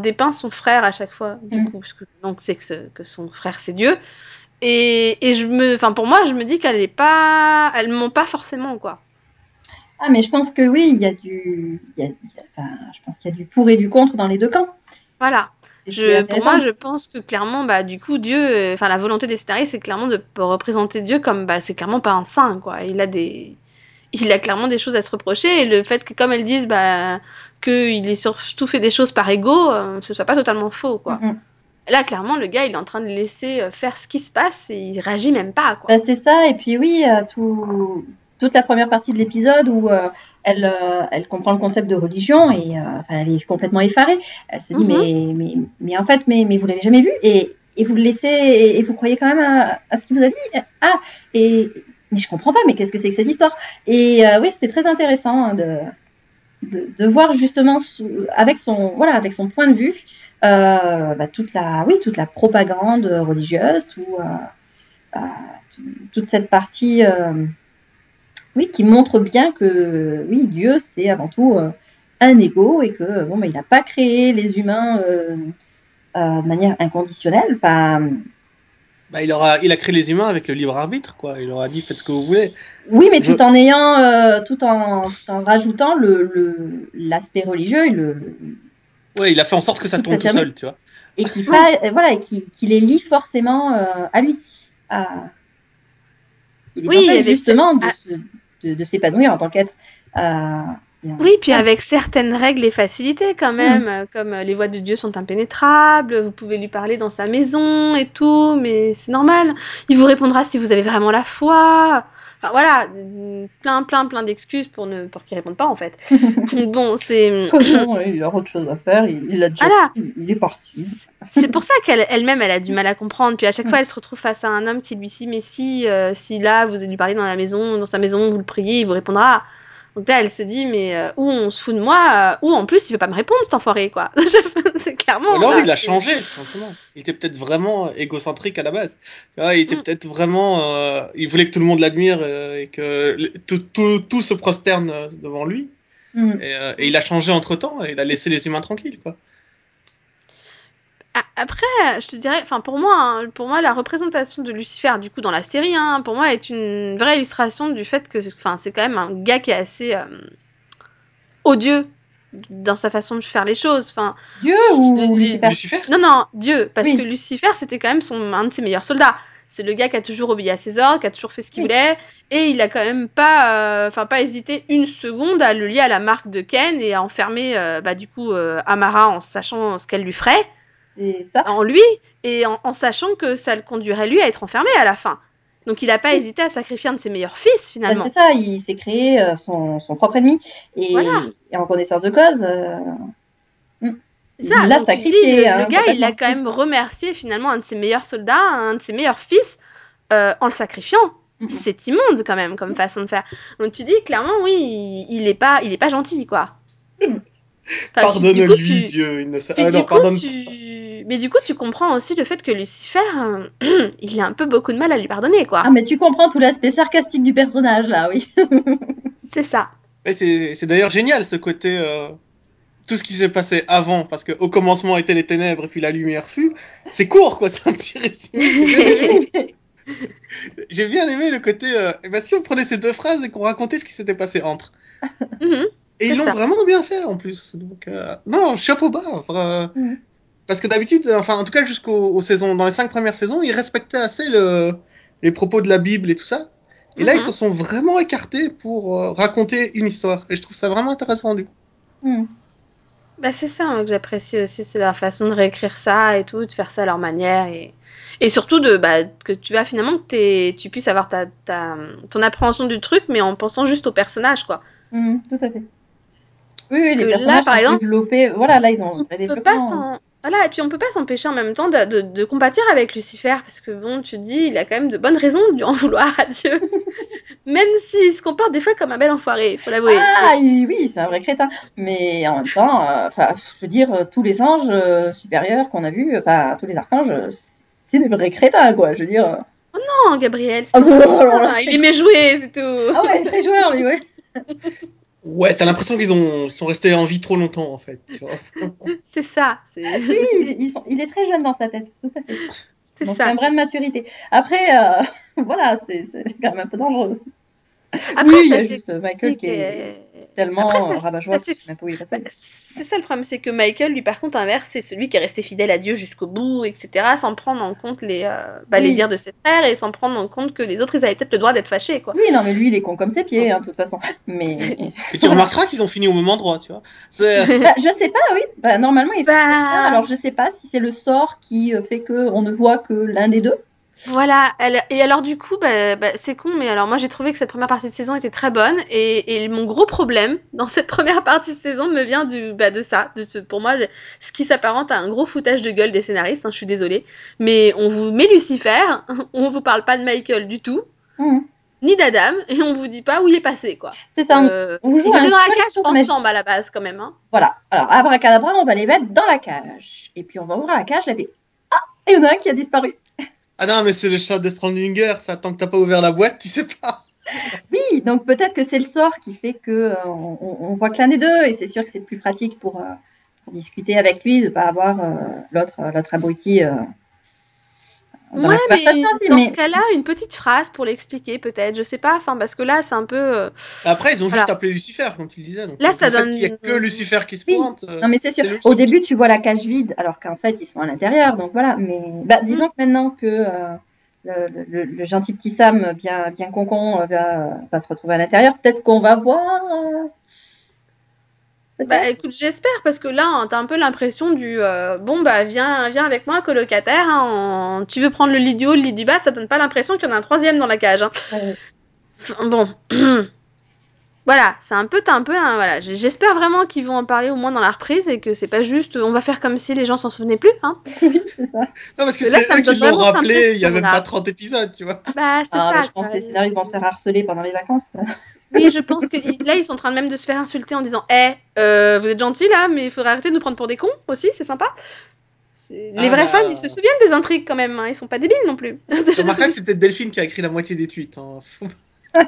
dépeint son frère à chaque fois. Du Mm. coup, parce que donc c'est que, ce- que son frère c'est Dieu. Et, et je me, enfin pour moi, je me dis qu'elle est pas, elle ment pas forcément quoi. Ah, mais je pense que oui, il y a du. il y a- il y a- enfin, je pense qu'il y a du pour et du contre dans les deux camps. Voilà. Je, pour moi, je pense que clairement, bah du coup, Dieu, euh, enfin la volonté des scénaristes, c'est clairement de représenter Dieu comme, bah c'est clairement pas un saint quoi. Il a des, il a clairement des choses à se reprocher et le fait que comme elles disent, bah qu'il ait surtout fait des choses par ego, euh, ce soit pas totalement faux quoi. Là, clairement, le gars, il est en train de laisser euh, faire ce qui se passe et il réagit même pas, quoi. Bah, c'est ça, et puis oui, euh, tout, toute la première partie de l'épisode où euh, elle, euh, elle comprend le concept de religion et euh, enfin, elle est complètement effarée. Elle se dit, Mhm. mais, mais, mais en fait, mais, mais vous l'avez jamais vu et, et vous le laissez et, et vous croyez quand même à, à ce qu'il vous a dit Ah, et mais je comprends pas, mais qu'est-ce que c'est que cette histoire? Et oui, c'était très intéressant hein, de, de, de voir justement sous- avec son voilà avec son point de vue bah, toute la oui toute la propagande religieuse, tout, euh, tout- toute cette partie euh, oui qui montre bien que oui Dieu c'est avant tout euh, un ego et que bon bah, il n'a pas créé les humains euh, euh, de manière inconditionnelle. Enfin, Bah, il, aura, il a créé les humains avec le libre arbitre, quoi. Il leur a dit faites ce que vous voulez. oui, mais Je- tout en ayant, euh, tout en, tout en rajoutant le le- l'aspect religieux et le, le- Ouais, il a fait en sorte que ça Tout tourne tout seul, tu vois. et qui fa- euh, voilà et qui, qui les lie forcément euh, à lui. À... Il Oui, justement de, se- de, de s'épanouir en tant qu'être. euh, Oui, puis avec certaines règles et facilités quand même, euh, comme euh, les voies de Dieu sont impénétrables, vous pouvez lui parler dans sa maison et tout, mais c'est normal. Il vous répondra si vous avez vraiment la foi. Enfin voilà, plein, plein, plein d'excuses pour ne, pour qu'il réponde pas en fait. bon, c'est, il a autre chose à faire, il, il a déjà Voilà. il, il est parti. c'est pour ça qu'elle, elle-même, elle a du mal à comprendre. Puis à chaque fois, elle se retrouve face à un homme qui lui dit, mais si, euh, si là, vous lui parlez dans la maison, dans sa maison, vous le priez, il vous répondra. Donc là, elle se dit, mais euh, ou on se fout de moi, euh, ou en plus, il veut pas me répondre, cet enfoiré, quoi. c'est clairement. Ou alors il a changé, tout simplement. Il était peut-être vraiment égocentrique à la base. Il était Mm. peut-être vraiment. euh, il voulait que tout le monde l'admire euh, et que tout, tout, tout se prosterne euh, devant lui. Mm. Et, euh, et il a changé entre temps et il a laissé les humains tranquilles, quoi. Après, je te dirais, enfin pour moi, hein, pour moi, la représentation de Lucifer, du coup, dans la série, hein, pour moi, est une vraie illustration du fait que, enfin, c'est quand même un gars qui est assez euh, odieux dans sa façon de faire les choses. Enfin, Dieu ou Je- Lucifer? Lucifer? Non, non, Dieu, parce Oui. que Lucifer, c'était quand même son un de ses meilleurs soldats. C'est le gars qui a toujours obéi à ses ordres, qui a toujours fait ce qu'il Oui. voulait, et il a quand même pas, euh, enfin pas hésité une seconde à le lier à la marque de Ken et à enfermer, euh, bah du coup, euh, Amara en sachant ce qu'elle lui ferait. Ça en lui et en, en sachant que ça le conduirait lui à être enfermé à la fin. Donc il n'a pas hésité à sacrifier un de ses meilleurs fils Bah, finalement. C'est ça, il s'est créé euh, son, son propre ennemi. Et, Voilà. et en connaissance de cause, euh, C'est ça, sacrifié, dis, le, hein, le gars il a quand même remercié finalement un de ses meilleurs soldats, un de ses meilleurs fils euh, en le sacrifiant. C'est immonde quand même comme façon de faire. Donc tu dis clairement oui, il, il est pas, il est pas gentil quoi. Enfin, Pardonne-lui, tu- Dieu. Il ne Ah du non, coup, pardonne tu... Mais du coup, tu comprends aussi le fait que Lucifer, euh, il a un peu beaucoup de mal à lui pardonner, quoi. Ah, mais tu comprends tout l'aspect sarcastique du personnage, là, oui. C'est ça. Mais c'est c'est d'ailleurs génial ce côté. euh, Tout ce qui s'est passé avant, parce que au commencement étaient les ténèbres et puis la lumière fut. C'est court, quoi. C'est un petit résumé. J'ai bien aimé. J'ai bien aimé le côté. euh, eh ben, si on prenait ces deux phrases et qu'on racontait ce qui s'était passé entre. Mhm. Et ils l'ont vraiment bien fait en plus. Donc, euh, non, chapeau bas. enfin, Mhm. Parce que d'habitude, enfin, en tout cas, jusqu'aux aux saisons, dans les cinq premières saisons, ils respectaient assez le, les propos de la Bible et tout ça. Et là, Mhm. ils se sont vraiment écartés pour euh, raconter une histoire. Et je trouve ça vraiment intéressant, du coup. Hmm. Bah, c'est ça hein, que j'apprécie aussi, c'est leur façon de réécrire ça et tout, de faire ça à leur manière et, et surtout de bah, que tu vas finalement que tu puisses avoir ta, ta, ton appréhension du truc, mais en pensant juste au personnage, quoi. Tout à fait. Oui, oui, les là, personnages par sont exemple, développés. Voilà, là, ils ont On peut pas s'en... Voilà, et puis on peut pas s'empêcher en même temps de, de, de compatir avec Lucifer, parce que bon, tu te dis, il a quand même de bonnes raisons de en vouloir à Dieu. même s'il se comporte des fois comme un bel enfoiré, faut l'avouer. Ah il- oui, c'est un vrai crétin. Mais en même temps, euh, je veux dire, euh, tous les anges euh, supérieurs qu'on a vus, enfin, tous les archanges, c'est des vrais crétins, quoi. Je veux dire. euh. Non, Gabriel, c'est Ah, pas bon, là, il aimait jouer, c'est tout. Ah ouais, très joueur, lui, ouais. Ouais, t'as l'impression qu'ils ont, sont restés en vie trop longtemps, en fait. C'est ça, c'est Oui, il, sont- il est très jeune dans sa tête, tout à fait. c'est Donc, ça. il y a un brin de maturité. Après, euh, voilà, c'est c'est quand même un peu dangereux aussi. Après, oui, il y a juste Michael qui est tellement rabat-joie c'est ça le problème, c'est que Michael, lui, par contre, inverse, c'est celui qui est resté fidèle à Dieu jusqu'au bout, etc., sans prendre en compte les, euh, bah, les dires de ses frères et sans prendre en compte que les autres, ils avaient peut-être le droit d'être fâchés, quoi. Oui, non, mais lui, il est con comme ses pieds, hein, de toute façon. Mais Et tu remarqueras qu'ils ont fini au même endroit, tu vois. Bah, je sais pas, oui. Bah, normalement, il Bah. ça. Alors, je sais pas si c'est le sort qui euh, fait que on ne voit que l'un des deux. Voilà, elle- et alors du coup, bah, bah, c'est con, mais alors moi j'ai trouvé que cette première partie de saison était très bonne, et, et mon gros problème dans cette première partie de saison me vient du, bah, de ça, de ce, pour moi, ce qui s'apparente à un gros foutage de gueule des scénaristes, hein, je suis désolée, mais on vous met Lucifer, on vous parle pas de Michael du tout, Mhm. ni d'Adam, et on vous dit pas où il est passé, quoi. C'est ça. on- Euh, on joue ils étaient dans la cage ensemble à la base quand même, hein. Voilà. Alors, abracadabra, on va les mettre dans la cage. Et puis, on va ouvrir la cage, et puis, ah, il y en a un qui a disparu. Ah non, mais c'est le chat de Strandinger, ça. Tant que t'as pas ouvert la boîte, tu sais pas. Oui, donc peut-être que c'est le sort qui fait que euh, on, voit que l'un des deux, et c'est sûr que c'est plus pratique pour, euh, discuter avec lui, de pas avoir euh, l'autre, abruti dans Ouais, mais dans Mais ce cas-là, une petite phrase pour l'expliquer, peut-être, je sais pas, enfin, parce que là, c'est un peu... euh, Après, ils ont juste Voilà. appelé Lucifer, comme tu le disais. Donc, Là, ça donne- qu'il y a que Lucifer qui se Oui. pointe. euh, non, mais c'est sûr. logique. Au début, tu vois la cage vide, alors qu'en fait, ils sont à l'intérieur. Donc voilà. Mais bah, disons que maintenant que euh, le, le- le gentil petit Sam, bien, bien concon, va, va se retrouver à l'intérieur, peut-être qu'on va voir. euh. Bah écoute, j'espère parce que là, t'as un peu l'impression du euh, bon bah viens, viens avec moi colocataire. hein, Tu veux prendre le lit du haut, le lit du bas, ça donne pas l'impression qu'il y en a un troisième dans la cage. hein. Enfin, bon, Voilà, c'est un peu, t'as un peu, hein, voilà. J'espère vraiment qu'ils vont en parler au moins dans la reprise et que c'est pas juste, on va faire comme si les gens s'en souvenaient plus, hein. Oui, c'est ça. Non, parce que Là, c'est eux qui l'ont rappelé il y a même pas 30 épisodes, tu vois. Bah, c'est Ah, ça. mais je pense que les scénaristes vont se faire harceler pendant les vacances. Oui, je pense que là, ils sont en train même de se faire insulter en disant, eh, euh, vous êtes gentils là, mais il faudrait arrêter de nous prendre pour des cons aussi, c'est sympa. Les Ah, vrais bah. fans, ils se souviennent des intrigues quand même, hein, ils sont pas débiles non plus. Remarquez que c'est peut-être Delphine qui a écrit la moitié des tweets. hein.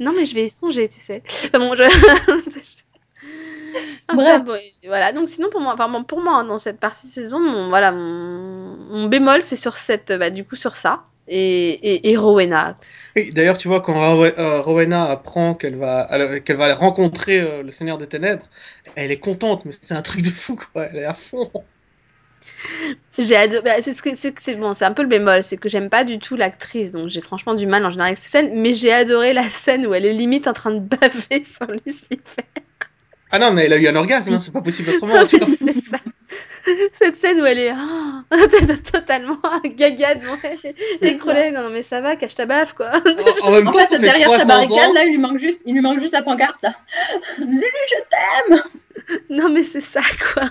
Non, mais je vais y songer, tu sais. Enfin, bon, je... Enfin, Bref. bon, voilà. Donc sinon pour moi, enfin, bon, pour moi hein, dans cette partie saison, mon, voilà, mon, mon bémol c'est sur cette, bah, du coup sur ça et, et, et Rowena. Oui, D'ailleurs, tu vois, quand euh, Rowena apprend qu'elle va, elle- qu'elle va aller rencontrer euh, le Seigneur des Ténèbres, elle est contente, mais c'est un truc de fou, quoi. Elle est à fond. J'ai adoré. bah, c'est ce que c'est, c'est bon, c'est un peu le bémol, c'est que j'aime pas du tout l'actrice, donc j'ai franchement du mal en général avec ces scènes. Mais j'ai adoré la scène où elle est limite en train de baver sur Lucifer. Ah non, mais elle a eu un orgasme, hein, c'est pas possible autrement. Non, tu c'est ça. Cette scène où elle est ah, totalement gaga devant elle, écroulée. Non, non, mais ça va, cache ta baffe, quoi. En, en même En temps, fait, ça fait derrière sa 300 barricade, ans. là, il lui manque juste, il lui manque juste la pancarte, là. Lulu, je t'aime Non, mais c'est ça, quoi.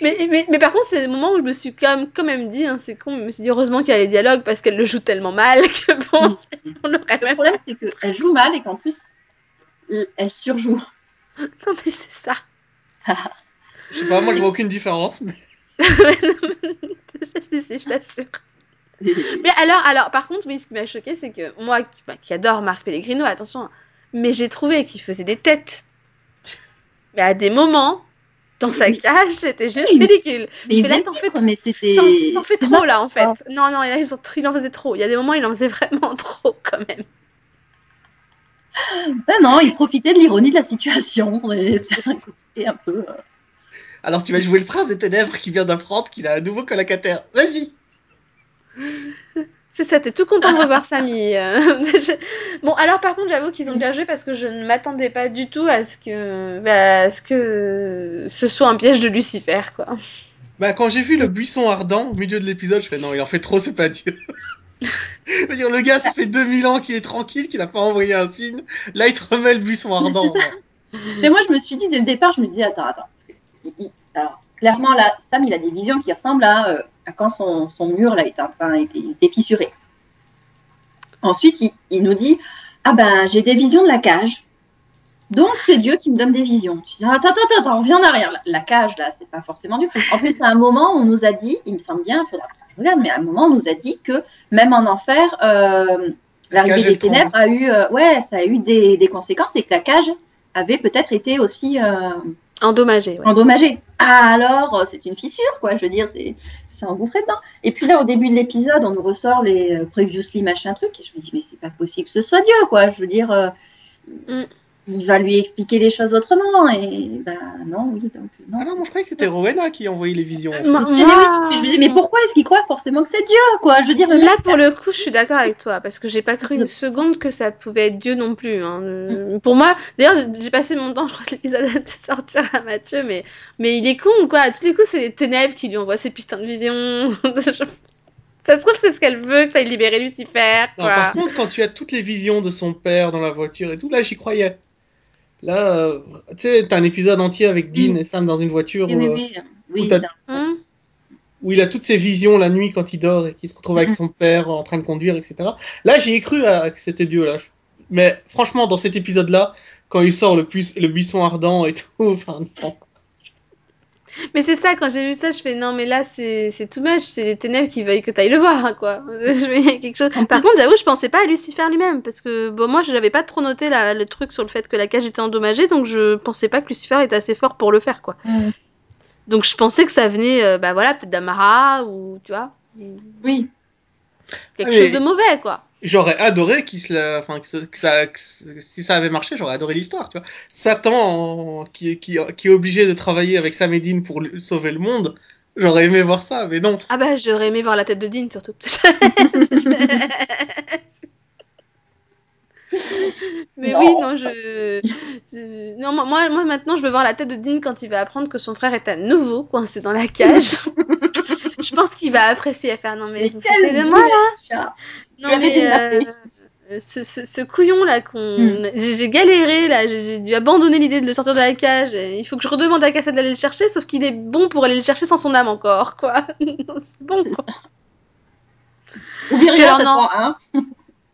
Mais, mais, mais par contre, c'est le moment où je me suis quand même, quand même dit, hein, c'est con, mais je me suis dit heureusement qu'il y a les dialogues parce qu'elle le joue tellement mal que bon, on l'aurait Le problème, c'est qu'elle joue mal et qu'en plus, elle surjoue. Non, mais c'est ça. Je sais pas, moi je vois aucune différence. mais- je sais, si, je t'assure. Mais alors, alors, par contre, oui, ce qui m'a choqué, c'est que moi, qui, bah, qui adore Marc Pellegrino, attention, mais j'ai trouvé qu'il faisait des têtes. Mais à des moments, dans sa cage, c'était juste ridicule. Mais Je il fais là, faisait t'en fais mais. T'en t'en fais trop là en fait. Non, non, il, il en faisait trop. Il y a des moments, il en faisait vraiment trop quand même. Ah non, il profitait de l'ironie de la situation. et C'était un peu... euh, Alors tu vas jouer le prince des ténèbres qui vient d'apprendre qu'il a un nouveau colocataire. Vas-y C'est ça, t'es tout content de revoir Samy. euh. Bon, alors par contre, j'avoue qu'ils ont bien joué parce que je ne m'attendais pas du tout à ce que, bah, à ce que ce soit un piège de Lucifer, quoi. Bah quand j'ai vu le buisson ardent au milieu de l'épisode, je fais non, il en fait trop, c'est pas Dieu. je veux dire, le gars, ça fait 2000 ans qu'il est tranquille, qu'il a pas envoyé un signe. Là, il te remet le buisson ardent. Mais moi, je me suis dit, dès le départ, je me disais, attends, attends. parce que il- il- alors, clairement, là, Sam, il a des visions qui ressemblent à, euh, à quand son, son mur, là, était, enfin, était, était fissuré. Ensuite, il, il nous dit, ah ben, j'ai des visions de la cage. Donc, c'est Dieu qui me donne des visions. Tu dis, attends, attends, attends, reviens en arrière. La, la cage, là, c'est pas forcément Dieu. En plus, à un moment, on nous a dit, il me semble bien, faudra que je regarde, mais à un moment, on nous a dit que même en enfer, euh, La l'arrivée des ténèbres a eu, euh, ouais, ça a eu des, des conséquences et que la cage avait peut-être été aussi euh, Endommagé, ouais. endommagée. Ah alors, c'est une fissure, quoi. Je veux dire, c'est c'est engouffré dedans. Et puis là, au début de l'épisode, on nous ressort les euh, previously machin truc, et je me dis, mais c'est pas possible que ce soit Dieu, quoi. Je veux dire, euh, Mm. Il va lui expliquer les choses autrement, et ben non, oui, donc non. Ah non, moi je croyais que c'était Rowena qui envoyait les visions. en fait. Moi- Mais, oui, mais je me dis, mais pourquoi est-ce qu'il croit forcément que c'est Dieu, quoi? Je veux dire, Là, pour le coup, je suis d'accord avec toi, parce que j'ai pas cru une seconde que ça pouvait être Dieu non plus. hein. Euh, Pour moi, d'ailleurs, j'ai- passé mon temps, je crois que l'épisode a dû sortir à Mathieu, mais, mais il est con ou quoi À tous les coups, c'est les ténèbres qui lui envoient ses putains de visions. Ça se trouve, c'est ce qu'elle veut, que t'ailles libérer Lucifer, Non, par contre, quand tu as toutes les visions de son père dans la voiture et tout, là j'y croyais. Là, euh, tu sais, t'as un épisode entier avec Dean et Sam dans une voiture oui, où, oui, euh, oui, oui, où t'as- ça- où il a toutes ses visions la nuit quand il dort et qu'il se retrouve avec son père en train de conduire, etc. Là, j'y ai cru à, que c'était Dieu, là. Mais franchement, dans cet épisode-là, quand il sort le, puis- le buisson ardent et tout, enfin, non. Mais c'est ça, quand j'ai vu ça, je fais non, mais là, c'est c'est too much, c'est les ténèbres qui veulent que t'ailles le voir, hein, quoi. Je quelque chose. Par contre, j'avoue, je pensais pas à Lucifer lui-même, parce que bon, moi, j'avais pas trop noté la- le truc sur le fait que la cage était endommagée, donc je pensais pas que Lucifer était assez fort pour le faire, quoi. Mm. Donc je pensais que ça venait, euh, bah voilà, peut-être d'Amara, ou tu vois, Oui, quelque Ah, mais- chose de mauvais, quoi. J'aurais adoré qu'il se la... enfin, que, ça, que si ça avait marché, j'aurais adoré l'histoire, tu vois. Satan, en- qui, qui, qui est obligé de travailler avec Sam et Dean pour sauver le monde, j'aurais aimé voir ça, mais non. Ah bah, j'aurais aimé voir la tête de Dean, surtout. Mais Non. oui, non, je... je- Non, moi, moi, maintenant, je veux voir la tête de Dean quand il va apprendre que son frère est à nouveau coincé dans la cage. je pense qu'il va apprécier à faire non mais, mais quel de moi là Non, mais l'appeler. euh, ce, ce, ce couillon là qu'on. Hmm. J'ai galéré là, j'ai dû abandonner l'idée de le sortir de la cage. il faut que je redemande à Cassette d'aller le chercher, sauf qu'il est bon pour aller le chercher sans son âme encore, quoi. C'est bon, quoi. Oublie Puis rien hein.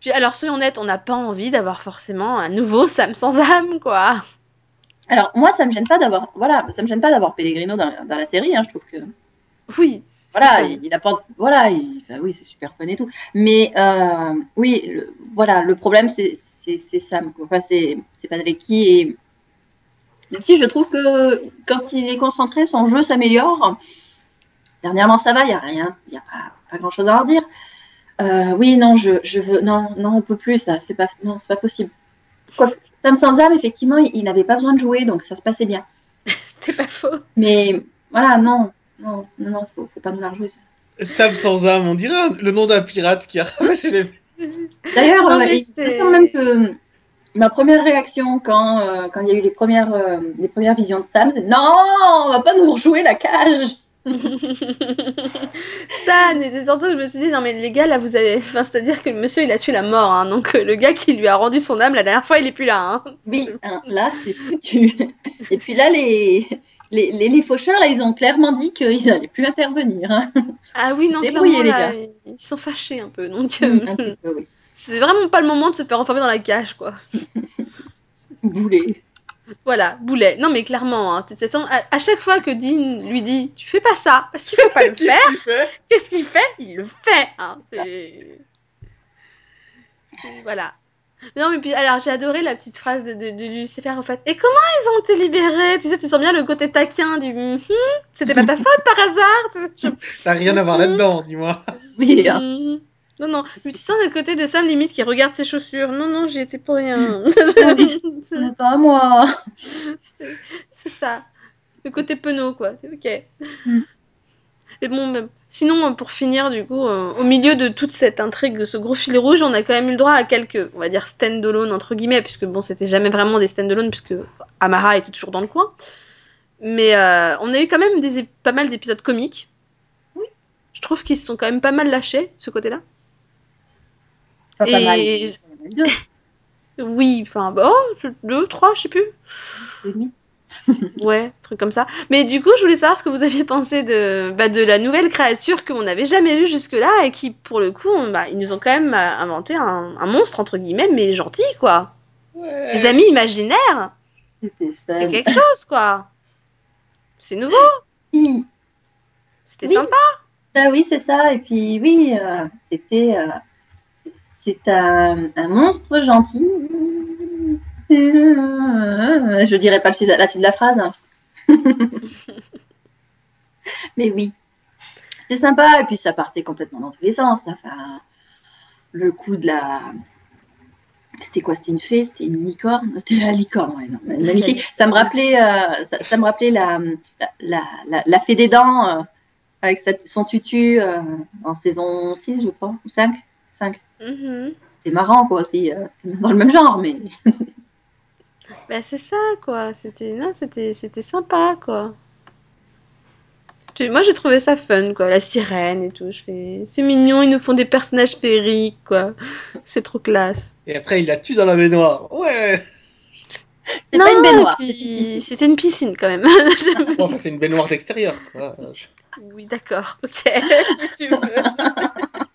Puis alors, soyons honnêtes, on n'a pas envie d'avoir forcément un nouveau Sam sans âme, quoi. Alors moi, ça me gêne pas d'avoir, voilà, ça me gêne pas d'avoir Pellegrino dans, dans la série. Hein, je trouve que Oui. c'est voilà, il, il apporte, voilà, il, enfin, oui, c'est super fun et tout. Mais euh, oui, le, voilà, le problème c'est Sam. Enfin, c'est Padalecki et même si je trouve que quand il est concentré, son jeu s'améliore. Dernièrement, ça va, il y a rien, il y a pas, pas grand chose à en dire. Euh, oui, non, je, je veux, non, non, on peut plus, ça, c'est pas, non, c'est pas possible. Quoi, Sam sans âme, effectivement, il il n'avait pas besoin de jouer, donc ça se passait bien. C'était pas faux. Mais voilà, non, non, non, non, faut, faut pas nous la rejouer. ça. Sam sans âme, on dirait le nom d'un pirate qui a ravaché les. D'ailleurs, euh, il c'est- me semble même que ma première réaction quand, euh, quand il y a eu les premières, euh, les premières visions de Sam, c'est non, on va pas nous rejouer la cage. ça, mais c'est surtout que je me suis dit, non mais les gars, là, vous avez... Enfin, c'est-à-dire que le monsieur, il a tué la mort, hein, donc euh, le gars qui lui a rendu son âme la dernière fois, il est plus là, hein. Oui, hein, là, c'est foutu. Et puis là, les, les, les, les faucheurs, là, ils ont clairement dit qu'ils n'allaient plus intervenir. Hein. Ah oui, non, clairement, les là, ils sont fâchés un peu, donc... euh, oui. c'est vraiment pas le moment de se faire enfermer dans la cage, quoi. Boulet. Voilà, boulet. Non mais clairement, hein, de toute façon, à, à chaque fois que Dean lui dit, tu fais pas ça, parce qu'il faut pas le Qu'est-ce faire, qu'il fait? Qu'est-ce qu'il fait? Il le fait, hein, c'est... c'est- Voilà. Non mais puis, alors j'ai adoré la petite phrase de, de, de Lucifer en fait. Et comment ils ont été libérés? Tu sais, tu sens bien le côté taquin du... Mhm, C'était pas ta faute par hasard? Je- T'as rien à voir là-dedans, dis-moi. Oui, hein. Mhm. Non, non, mais tu sens le côté de Sam limite qui regarde ses chaussures. Non, non, j'y étais pour rien. oui. ce n'est pas moi. C'est ça. Le côté penaud, quoi. C'est ok. Mm. Et bon, même- sinon, euh, pour finir, du coup, euh, au milieu de toute cette intrigue, de ce gros fil rouge, on a quand même eu le droit à quelques, on va dire, stand-alone, entre guillemets, puisque bon, c'était jamais vraiment des stand-alone, puisque Amara était toujours dans le coin. Mais euh, on a eu quand même des, pas mal d'épisodes comiques. Oui. Je trouve qu'ils se sont quand même pas mal lâchés, ce côté-là. Pas, pas Et- mal. Oui, enfin, bah, oh, deux, trois, je sais plus. et. Ouais, truc comme ça. Mais du coup, je voulais savoir ce que vous aviez pensé de, bah, de la nouvelle créature qu'on n'avait jamais vue jusque-là et qui, pour le coup, on- bah, ils nous ont quand même euh, inventé un, un monstre, entre guillemets, mais gentil, quoi. Ouais. Des amis imaginaires, c'est quelque chose, quoi. C'est nouveau, Oui. c'était Oui. sympa. Ah oui, c'est ça. Et puis oui, euh, c'était euh, c'est un, un monstre gentil. Je dirais pas la suite de la phrase. Mais oui, c'était sympa. Et puis ça partait complètement dans tous les sens. Enfin, le coup de la c'était quoi? C'était une fée? C'était une licorne? C'était la licorne, ouais, non, magnifique. Ça me rappelait, euh, ça, ça me rappelait la, la, la, fée des dents euh, avec sa- son tutu euh, en saison 6, je crois, ou 5. 5. Mhm. C'était marrant, quoi, aussi. c'était dans le même genre, mais Bah, c'est ça, quoi. C'était, non, c'était, c'était sympa, quoi. Moi, j'ai trouvé ça fun, quoi. La sirène et tout. Je fais, c'est mignon, ils nous font des personnages féeriques, quoi. C'est trop classe. Et après, il la tue dans la baignoire. Ouais c'est pas une baignoire. et puis, c'était une piscine, quand même. Bon, enfin, c'est une baignoire d'extérieur, quoi. Je- oui, d'accord. Ok, si tu veux.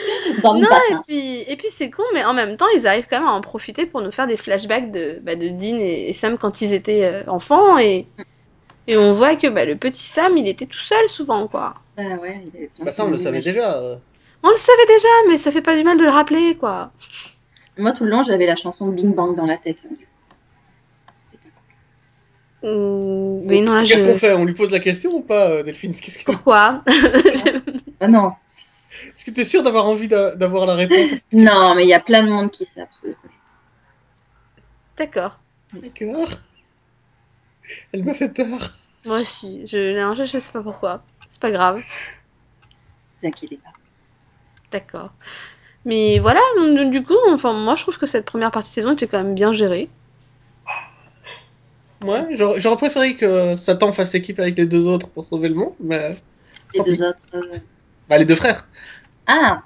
Non, et puis, et puis c'est con, mais en même temps, ils arrivent quand même à en profiter pour nous faire des flashbacks de, bah, de Dean et, et Sam quand ils étaient euh, enfants. Et, et on voit que bah, le petit Sam, il était tout seul souvent, quoi. Ah ouais, il avait plein Bah, ça, on le savait déjà. euh. On le savait déjà, mais ça fait pas du mal de le rappeler, quoi. Moi, tout le long, j'avais la chanson Bing Bang dans la tête. Hum, mais non, là, Qu'est-ce je... qu'on fait? On lui pose la question ou pas, euh, Delphine? Qu'est-ce que... Pourquoi? Ah non. Est-ce que t'es sûr d'avoir envie d'a- d'avoir la réponse Non, mais il y a plein de monde qui savent. ce- D'accord. D'accord. Elle m'a fait peur. Moi aussi. Je... Non, je, je sais pas pourquoi. C'est pas grave. Ne vous pas. D'accord. Mais voilà, du coup, enfin, moi, je trouve que cette première partie de saison était quand même bien gérée. Ouais, j'aurais j'aurais préféré que Satan fasse équipe avec les deux autres pour sauver le monde, mais... Les Tant deux pis. autres. euh, Bah, les deux frères. Ah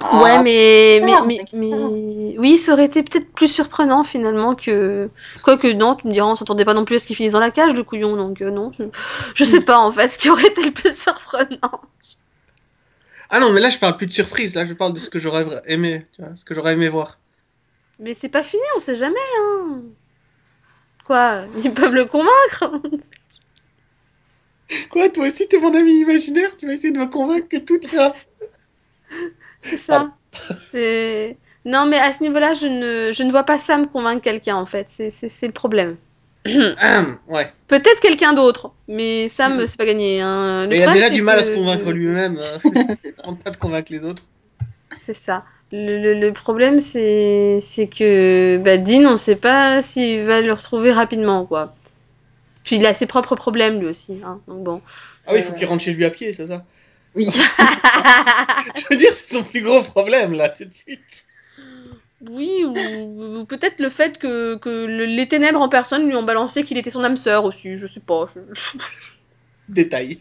Ah, ouais, mais, mais, mais, mais- oui, ça aurait été peut-être plus surprenant finalement que. Quoique, non, tu me diras, on s'attendait pas non plus à ce qu'il finisse dans la cage, le couillon, donc euh, non. Je... je sais pas en fait ce qui aurait été le plus surprenant. Ah non, mais là, je parle plus de surprise. Là, je parle de ce que j'aurais aimé, tu vois, ce que j'aurais aimé voir. Mais c'est pas fini, on sait jamais, hein. Quoi Ils peuvent le convaincre Quoi, toi aussi, t'es mon ami imaginaire? Tu vas essayer de me convaincre que tout ira. C'est ça. C'est. Non, mais à ce niveau-là, je ne, je ne vois pas Sam convaincre quelqu'un en fait. C'est, c'est, c'est le problème. Hum, ouais. Peut-être quelqu'un d'autre, mais Sam, Mhm. c'est pas gagné. Hein. Le il a déjà du mal à se convaincre lui-même. Il tente pas de convaincre les autres. C'est ça. Le, le- le problème, c'est, c'est que bah, Dean, on sait pas s'il va le retrouver rapidement, quoi. Puis il a ses propres problèmes lui aussi. Hein. Donc bon. Ah oui, il faut Euh. qu'il rentre chez lui à pied, c'est ça? Oui. Je veux dire, c'est son plus gros problème, là, tout de suite. Oui, ou, ou peut-être le fait que, que le- les ténèbres en personne lui ont balancé qu'il était son âme sœur aussi. Je sais pas. je- Détail.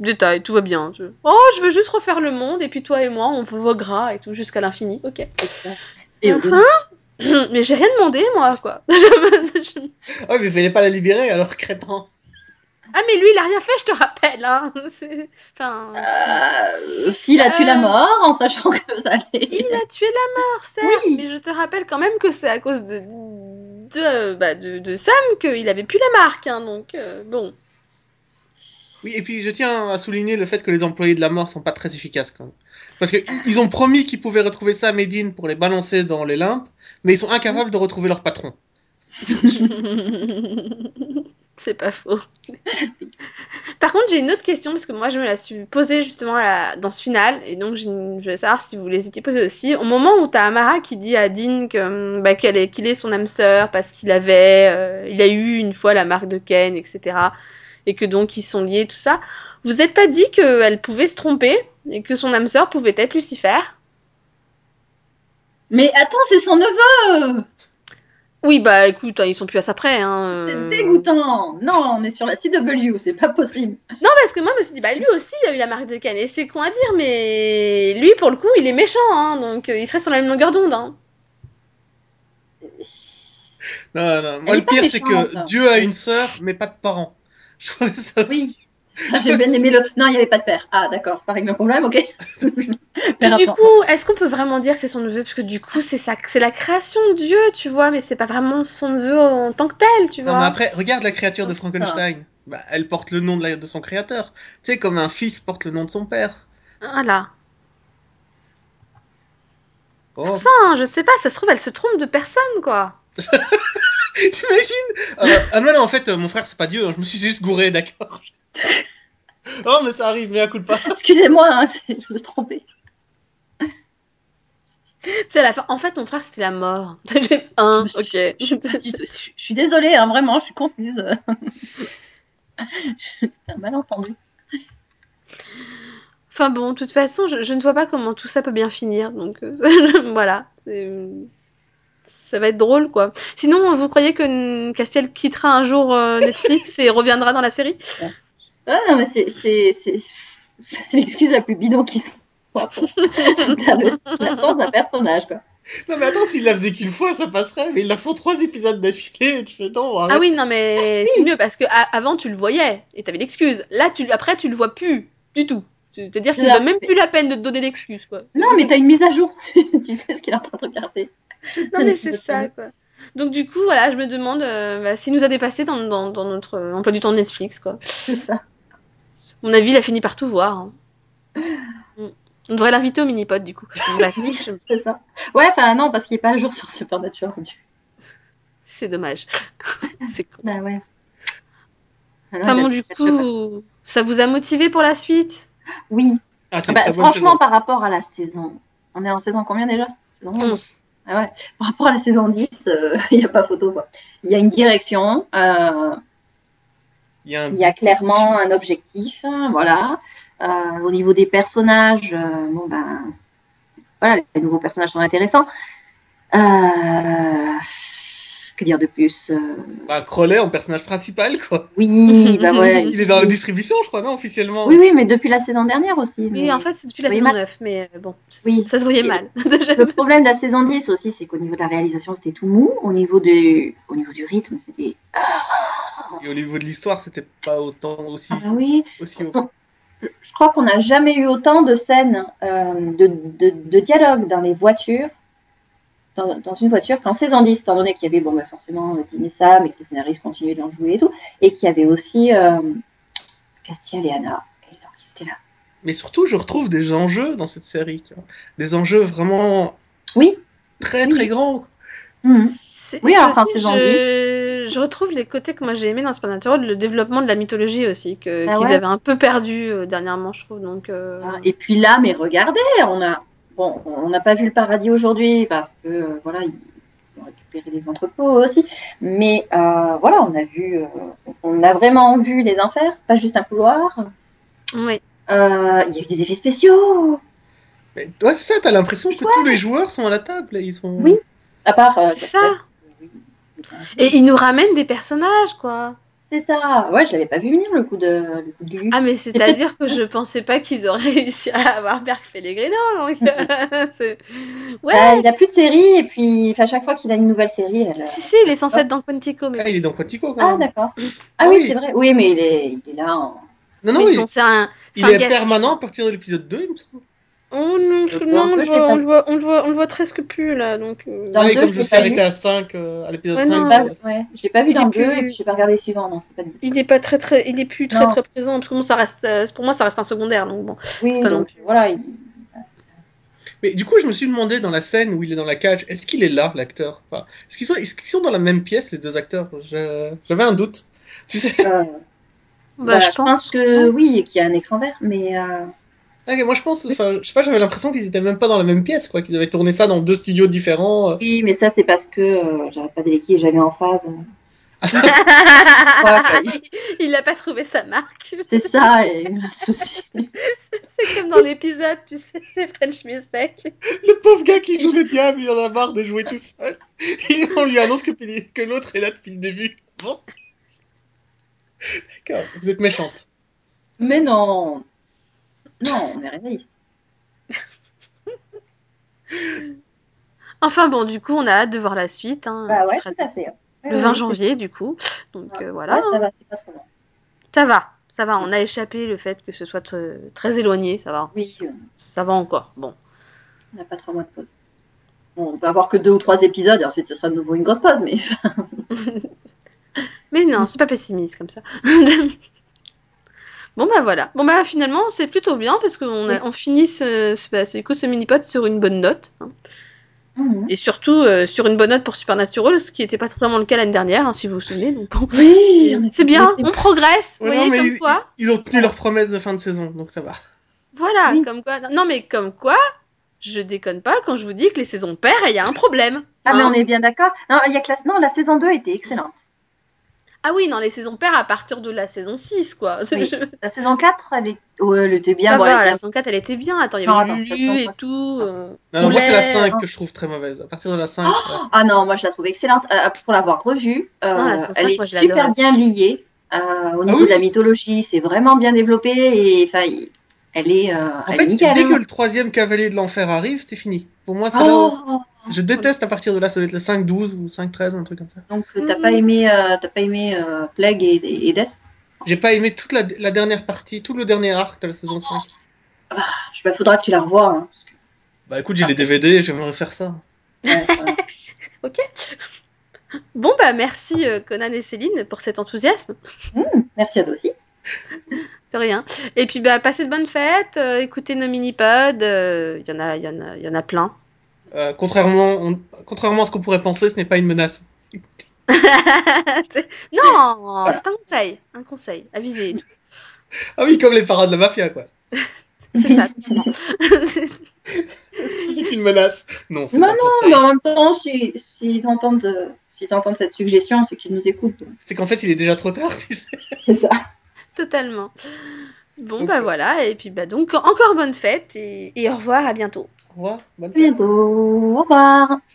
Détail, tout va bien. je- Oh, je veux juste refaire le monde et puis toi et moi, on voguera et tout jusqu'à l'infini. Ok. Et au-delà. Mais j'ai rien demandé, moi, quoi. Je Ah, mais il fallait pas la libérer, alors, crétin. Ah, mais lui, il a rien fait, je te rappelle. Hein. Enfin, Euh, S'il a tué la Euh. mort en sachant que ça allait. il a tué la mort, certes, Oui. mais je te rappelle quand même que c'est à cause de de, bah, de, de Sam qu'il avait plus la marque. Hein, donc, euh, bon. Oui, et puis je tiens à souligner le fait que les employés de la mort sont pas très efficaces quand même. Parce que i- ils ont promis qu'ils pouvaient retrouver Sam et Dean pour les balancer dans les limbes, mais ils sont incapables de retrouver leur patron. c'est pas faux. Par contre, j'ai une autre question parce que moi je me la suis posée justement à dans ce final et donc une- je voulais savoir si vous les étiez posée aussi. Au moment où t'as Amara qui dit à Dean que, bah, qu'elle est, qu'il est son âme sœur parce qu'il avait, euh, il a eu une fois la marque de Ken, etc. Et que donc ils sont liés, tout ça. Vous êtes pas dit qu'elle pouvait se tromper et que son âme sœur pouvait être Lucifer? Mais attends, c'est son neveu Oui, bah écoute, hein, ils sont plus à ça près. Hein, C'est euh. dégoûtant Non, on est sur la CW, c'est pas possible. Non, parce que moi, je me suis dit, bah lui aussi, il a eu la marque de Ken. Et c'est con à dire, mais lui, pour le coup, il est méchant, hein, donc euh, il serait sur la même longueur d'onde. Hein. Non, non, moi Elle le pire c'est que Dieu a une sœur, mais pas de parents. Je trouvais ça Oui. Ah, J'ai bien aimé le. Non, il n'y avait pas de père. Ah, d'accord, ça règle le problème, ok. Puis Père du coup, est-ce qu'on peut vraiment dire que c'est son neveu? Parce que du coup, c'est ça, c'est la création de Dieu, tu vois, mais c'est pas vraiment son neveu en tant que tel, tu Non, vois. mais après, regarde la créature de Ah. Frankenstein. Bah, elle porte le nom de, la- de son créateur. Tu sais, comme un fils porte le nom de son père. Voilà. Oh, Ça, hein, je sais pas, ça se trouve, elle se trompe de personne, quoi. t'imagines euh, Ah non, non, en fait, euh, mon frère, c'est pas Dieu, hein, je me suis juste gouré, d'accord. oh, mais ça arrive, mais à coup de pas. Excusez-moi, hein, je me trompée. C'est la fin. En fait, mon frère, c'était la mort. J'ai un, Je suis- ok. Je, je- je suis désolée, hein, vraiment, je suis confuse. Un malentendu. Enfin bon, de toute façon, je, je ne vois pas comment tout ça peut bien finir, donc euh, voilà. Ça va être drôle, quoi. Sinon, vous croyez que Castiel quittera un jour euh, Netflix et reviendra dans la série? Ah, non, mais c'est c'est- c'est- c'est l'excuse la plus bidon qui soit pour la- l'absence d'un personnage, quoi. Non, mais attends, s'il la faisait qu'une fois, ça passerait, mais ils la font trois épisodes d'affilée, et tu fais non, arrête. Ah oui, non, mais c'est mieux parce que a- avant tu le voyais et t'avais l'excuse. Là, tu, après, tu le vois plus du tout. C'est-à-dire qu'il ne Non, donne même plus la peine de te donner l'excuse, quoi. Non, mais t'as une mise à jour. tu sais ce qu'il est en train de regarder. Non, mais c'est ça, quoi. Donc, du coup, voilà, je me demande euh, bah, s'il nous a dépassé dans, dans, dans notre euh, emploi du temps de Netflix, quoi. C'est ça. À mon avis, il a fini par tout voir. hein. On devrait l'inviter au mini-pod, du coup. C'est ça. Ouais, enfin, non, parce qu'il est pas à jour sur Supernatural. C'est dommage. c'est con. Bah ouais. Ah Enfin, bon, du coup, ça vous a motivé pour la suite? Oui. Ah, une Bah, franchement, saison. par rapport à la saison. On est en saison combien déjà? Saison 11. 11. Ah ouais. Par rapport à la saison 10, il n'y a pas photo. Il y a une direction, euh, Il y a, un il y a but. clairement un objectif, hein, voilà. Euh, au niveau des personnages, euh, bon ben, voilà, les nouveaux personnages sont intéressants. Que dire de plus euh, Bah, Crowley en personnage principal, quoi. Oui, bah ouais. Il est dans la distribution, je crois, non, officiellement? Oui, oui, mais depuis la saison dernière aussi. Oui, en fait, c'est depuis la Oui, saison ma- 9, mais euh, bon, Oui. ça se voyait Et- mal. Le problème de la saison 10 aussi, c'est qu'au niveau de la réalisation, c'était tout mou. Au niveau, du... au niveau du rythme, c'était. Et au niveau de l'histoire, c'était pas autant aussi. Ah bah oui. aussi haut. Je crois qu'on n'a jamais eu autant de scènes euh, de, de, de dialogue dans les voitures, dans, dans une voiture, qu'en saison 10, étant donné qu'il y avait bon, bah, forcément euh, Dean et Sam et que les scénaristes continuaient d'en jouer et tout, et qu'il y avait aussi euh, Castiel et Anna. Et donc, ils étaient là. Mais surtout, je retrouve des enjeux dans cette série. tu vois. Des enjeux vraiment Oui. très Oui. très grands. Mhm. Oui, c'est alors aussi, saison je... je retrouve les côtés que moi j'ai aimé dans Supernatural, le développement de la mythologie aussi, que, Ah qu'ils ouais avaient un peu perdu euh, dernièrement, je trouve. Donc, euh, Ah, Et puis là, mais regardez, on a bon, on n'a pas vu le paradis aujourd'hui parce que euh, voilà, ils, ont récupéré des entrepôts aussi. Mais euh, voilà, on a vu, euh, on a vraiment vu les enfers, pas juste un couloir. oui. Euh, Il y a eu des effets spéciaux, Mais ouais, c'est ça, t'as l'impression que tous les joueurs sont à la table. là, Ils sont... Oui. à part. euh, C'est ça. Et ils nous ramènent des personnages, quoi. C'est ça. Ouais, je l'avais pas vu venir le coup de le coup de Lulu. Ah, mais c'est-à-dire que je pensais pas qu'ils auraient réussi à avoir Berk Pellegrino, donc. euh, c'est- ouais. Euh, il a plus de série et puis à chaque fois qu'il a une nouvelle série, elle. Si, si, il est censé être dans Quantico, mais. Ah, il est dans Quantico quand Ah même. d'accord. Ah, Ah oui, oui. c'est vrai. Oui, mais il est, il est là. En... non, non, mais il, bon, c'est un. il un est guest. permanent à partir de l'épisode 2, il me semble. Oh non, je- non, on, le voit, on, le voit, on, le voit, on le voit presque plus là, donc. euh, Dans ah, oui, deux, comme je me suis arrêté à 5, euh, à l'épisode Ouais, 5. non. Pas- euh, ouais, je l'ai pas vu Il dans est le 2 plus- et puis j'ai pas regardé le suivant, non, c'est pas dit. Il est pas très très, il est plus très Non. très présent. Parce que bon, ça reste, euh, pour moi, ça reste un secondaire, donc bon. Oui, pas non donc plus. voilà. il- Mais du coup, je me suis demandé dans la scène où il est dans la cage, est-ce qu'il est là, l'acteur? Enfin, Est-ce qu'ils sont, qu'ils sont dans la même pièce, les deux acteurs? Je- J'avais un doute. Tu sais euh, Bah, je pense. que oui, et qu'il y a un écran vert, mais euh, Ah, ok, Moi, je pense, enfin, je sais pas, j'avais l'impression qu'ils étaient même pas dans la même pièce, quoi, qu'ils avaient tourné ça dans deux studios différents. euh. oui, mais ça c'est parce que euh, j'arrête pas d'éléquer, jamais en phase. il a pas trouvé sa marque. C'est ça, et un souci. C'est comme dans l'épisode, tu sais, c'est French Mistake. Le pauvre gars qui joue le diable, il en a marre de jouer tout seul. Et on lui annonce que, que l'autre est là depuis le début. Bon. D'accord, vous êtes méchante. Mais non, non, on est réaliste. Enfin bon, du coup, on a hâte de voir la suite. Hein, Bah ouais, tout à fait. Ouais, Le ouais, 20 ouais. janvier, du coup. Donc Ouais. euh, voilà, Ouais, ça va, c'est pas trop long. ça va. Ça va, on a échappé le fait que ce soit tr- très éloigné, ça va. Oui, euh, Ça va encore. Bon. on n'a pas trois mois de pause. Bon, on peut avoir que deux ou trois épisodes et ensuite ce sera de nouveau une grosse pause, mais Mais non, c'est pas pessimiste comme ça. bon bah voilà. Bon bah finalement c'est plutôt bien parce qu'on Oui. on finit ce, ce, bah, ce- du coup, ce mini-pod sur une bonne note. hein. Mhm. Et surtout euh, sur une bonne note pour Supernatural, ce qui n'était pas vraiment le cas l'année dernière, hein, si vous vous souvenez. Donc bon, oui, c'est- bien, on progresse, vous Ouais, voyez non, mais comme ils, quoi. ils- ils ont tenu leur promesse de fin de saison, donc ça va. Voilà, Oui. comme quoi. Non mais comme quoi, je déconne pas quand je vous dis que les saisons paires, il y a un problème. Ah, mais hein. on est bien d'accord. Non, il y a que la... non, la saison 2 était excellente. Ah oui, non, les saisons paires à partir de la saison 6, quoi. Oui. Je- La saison 4, elle, est... ouais, elle était bien. Ça bon, va, elle la était- saison 4, elle était bien. Attends, il y Non, avait attends, Lulu saison et tout. euh, Non, non, moi, c'est la Poulet, 5 hein. que je trouve très mauvaise. À partir de la 5, ça- Ah non, moi je la trouve excellente. Euh, pour l'avoir revue, euh, Non, la saison elle cinq, est super bien liée euh, au niveau oui de la mythologie. C'est vraiment bien développé et enfin, il- elle est, euh, En elle fait, nickel. dès que hein. le troisième cavalier de l'enfer arrive, c'est fini. Pour moi, c'est là où... Oh, Je déteste à partir de là, ça doit être le 5-12 ou 5-13, un truc comme ça. donc t'as Mhm. pas aimé, euh, t'as pas aimé euh, Plague et, et, et Death? J'ai pas aimé toute la, la dernière partie, tout le dernier arc de la saison 5. Je sais pas, faudra que tu la revoies. Hein, parce que- Bah écoute, j'ai les DVD, j'aimerais faire ça. ouais, voilà. Ok. Bon, bah merci euh, Conan et Céline pour cet enthousiasme. Merci à toi aussi. C'est rien. Et puis, bah, passez de bonnes fêtes, euh, écoutez nos mini-pods. euh, Il y, en a- il y, en a- il y en a plein. Euh, contrairement, on- contrairement à ce qu'on pourrait penser, ce n'est pas une menace. Non, c'est un conseil. Un conseil. Avisez. Ah oui, comme les parents de la mafia, quoi. C'est ça. Est-ce que c'est une menace? Non, c'est Non, pas non, mais en même temps, si- s'ils entendent, euh, s'ils entendent cette suggestion, c'est qu'ils nous écoutent. C'est qu'en fait, il est déjà trop tard, tu sais. C'est ça. Totalement. Bon, Donc, bah voilà. Et puis, bah donc, encore bonne fête et, et au revoir, à bientôt. Au revoir, bonne À fête. bientôt. Au revoir.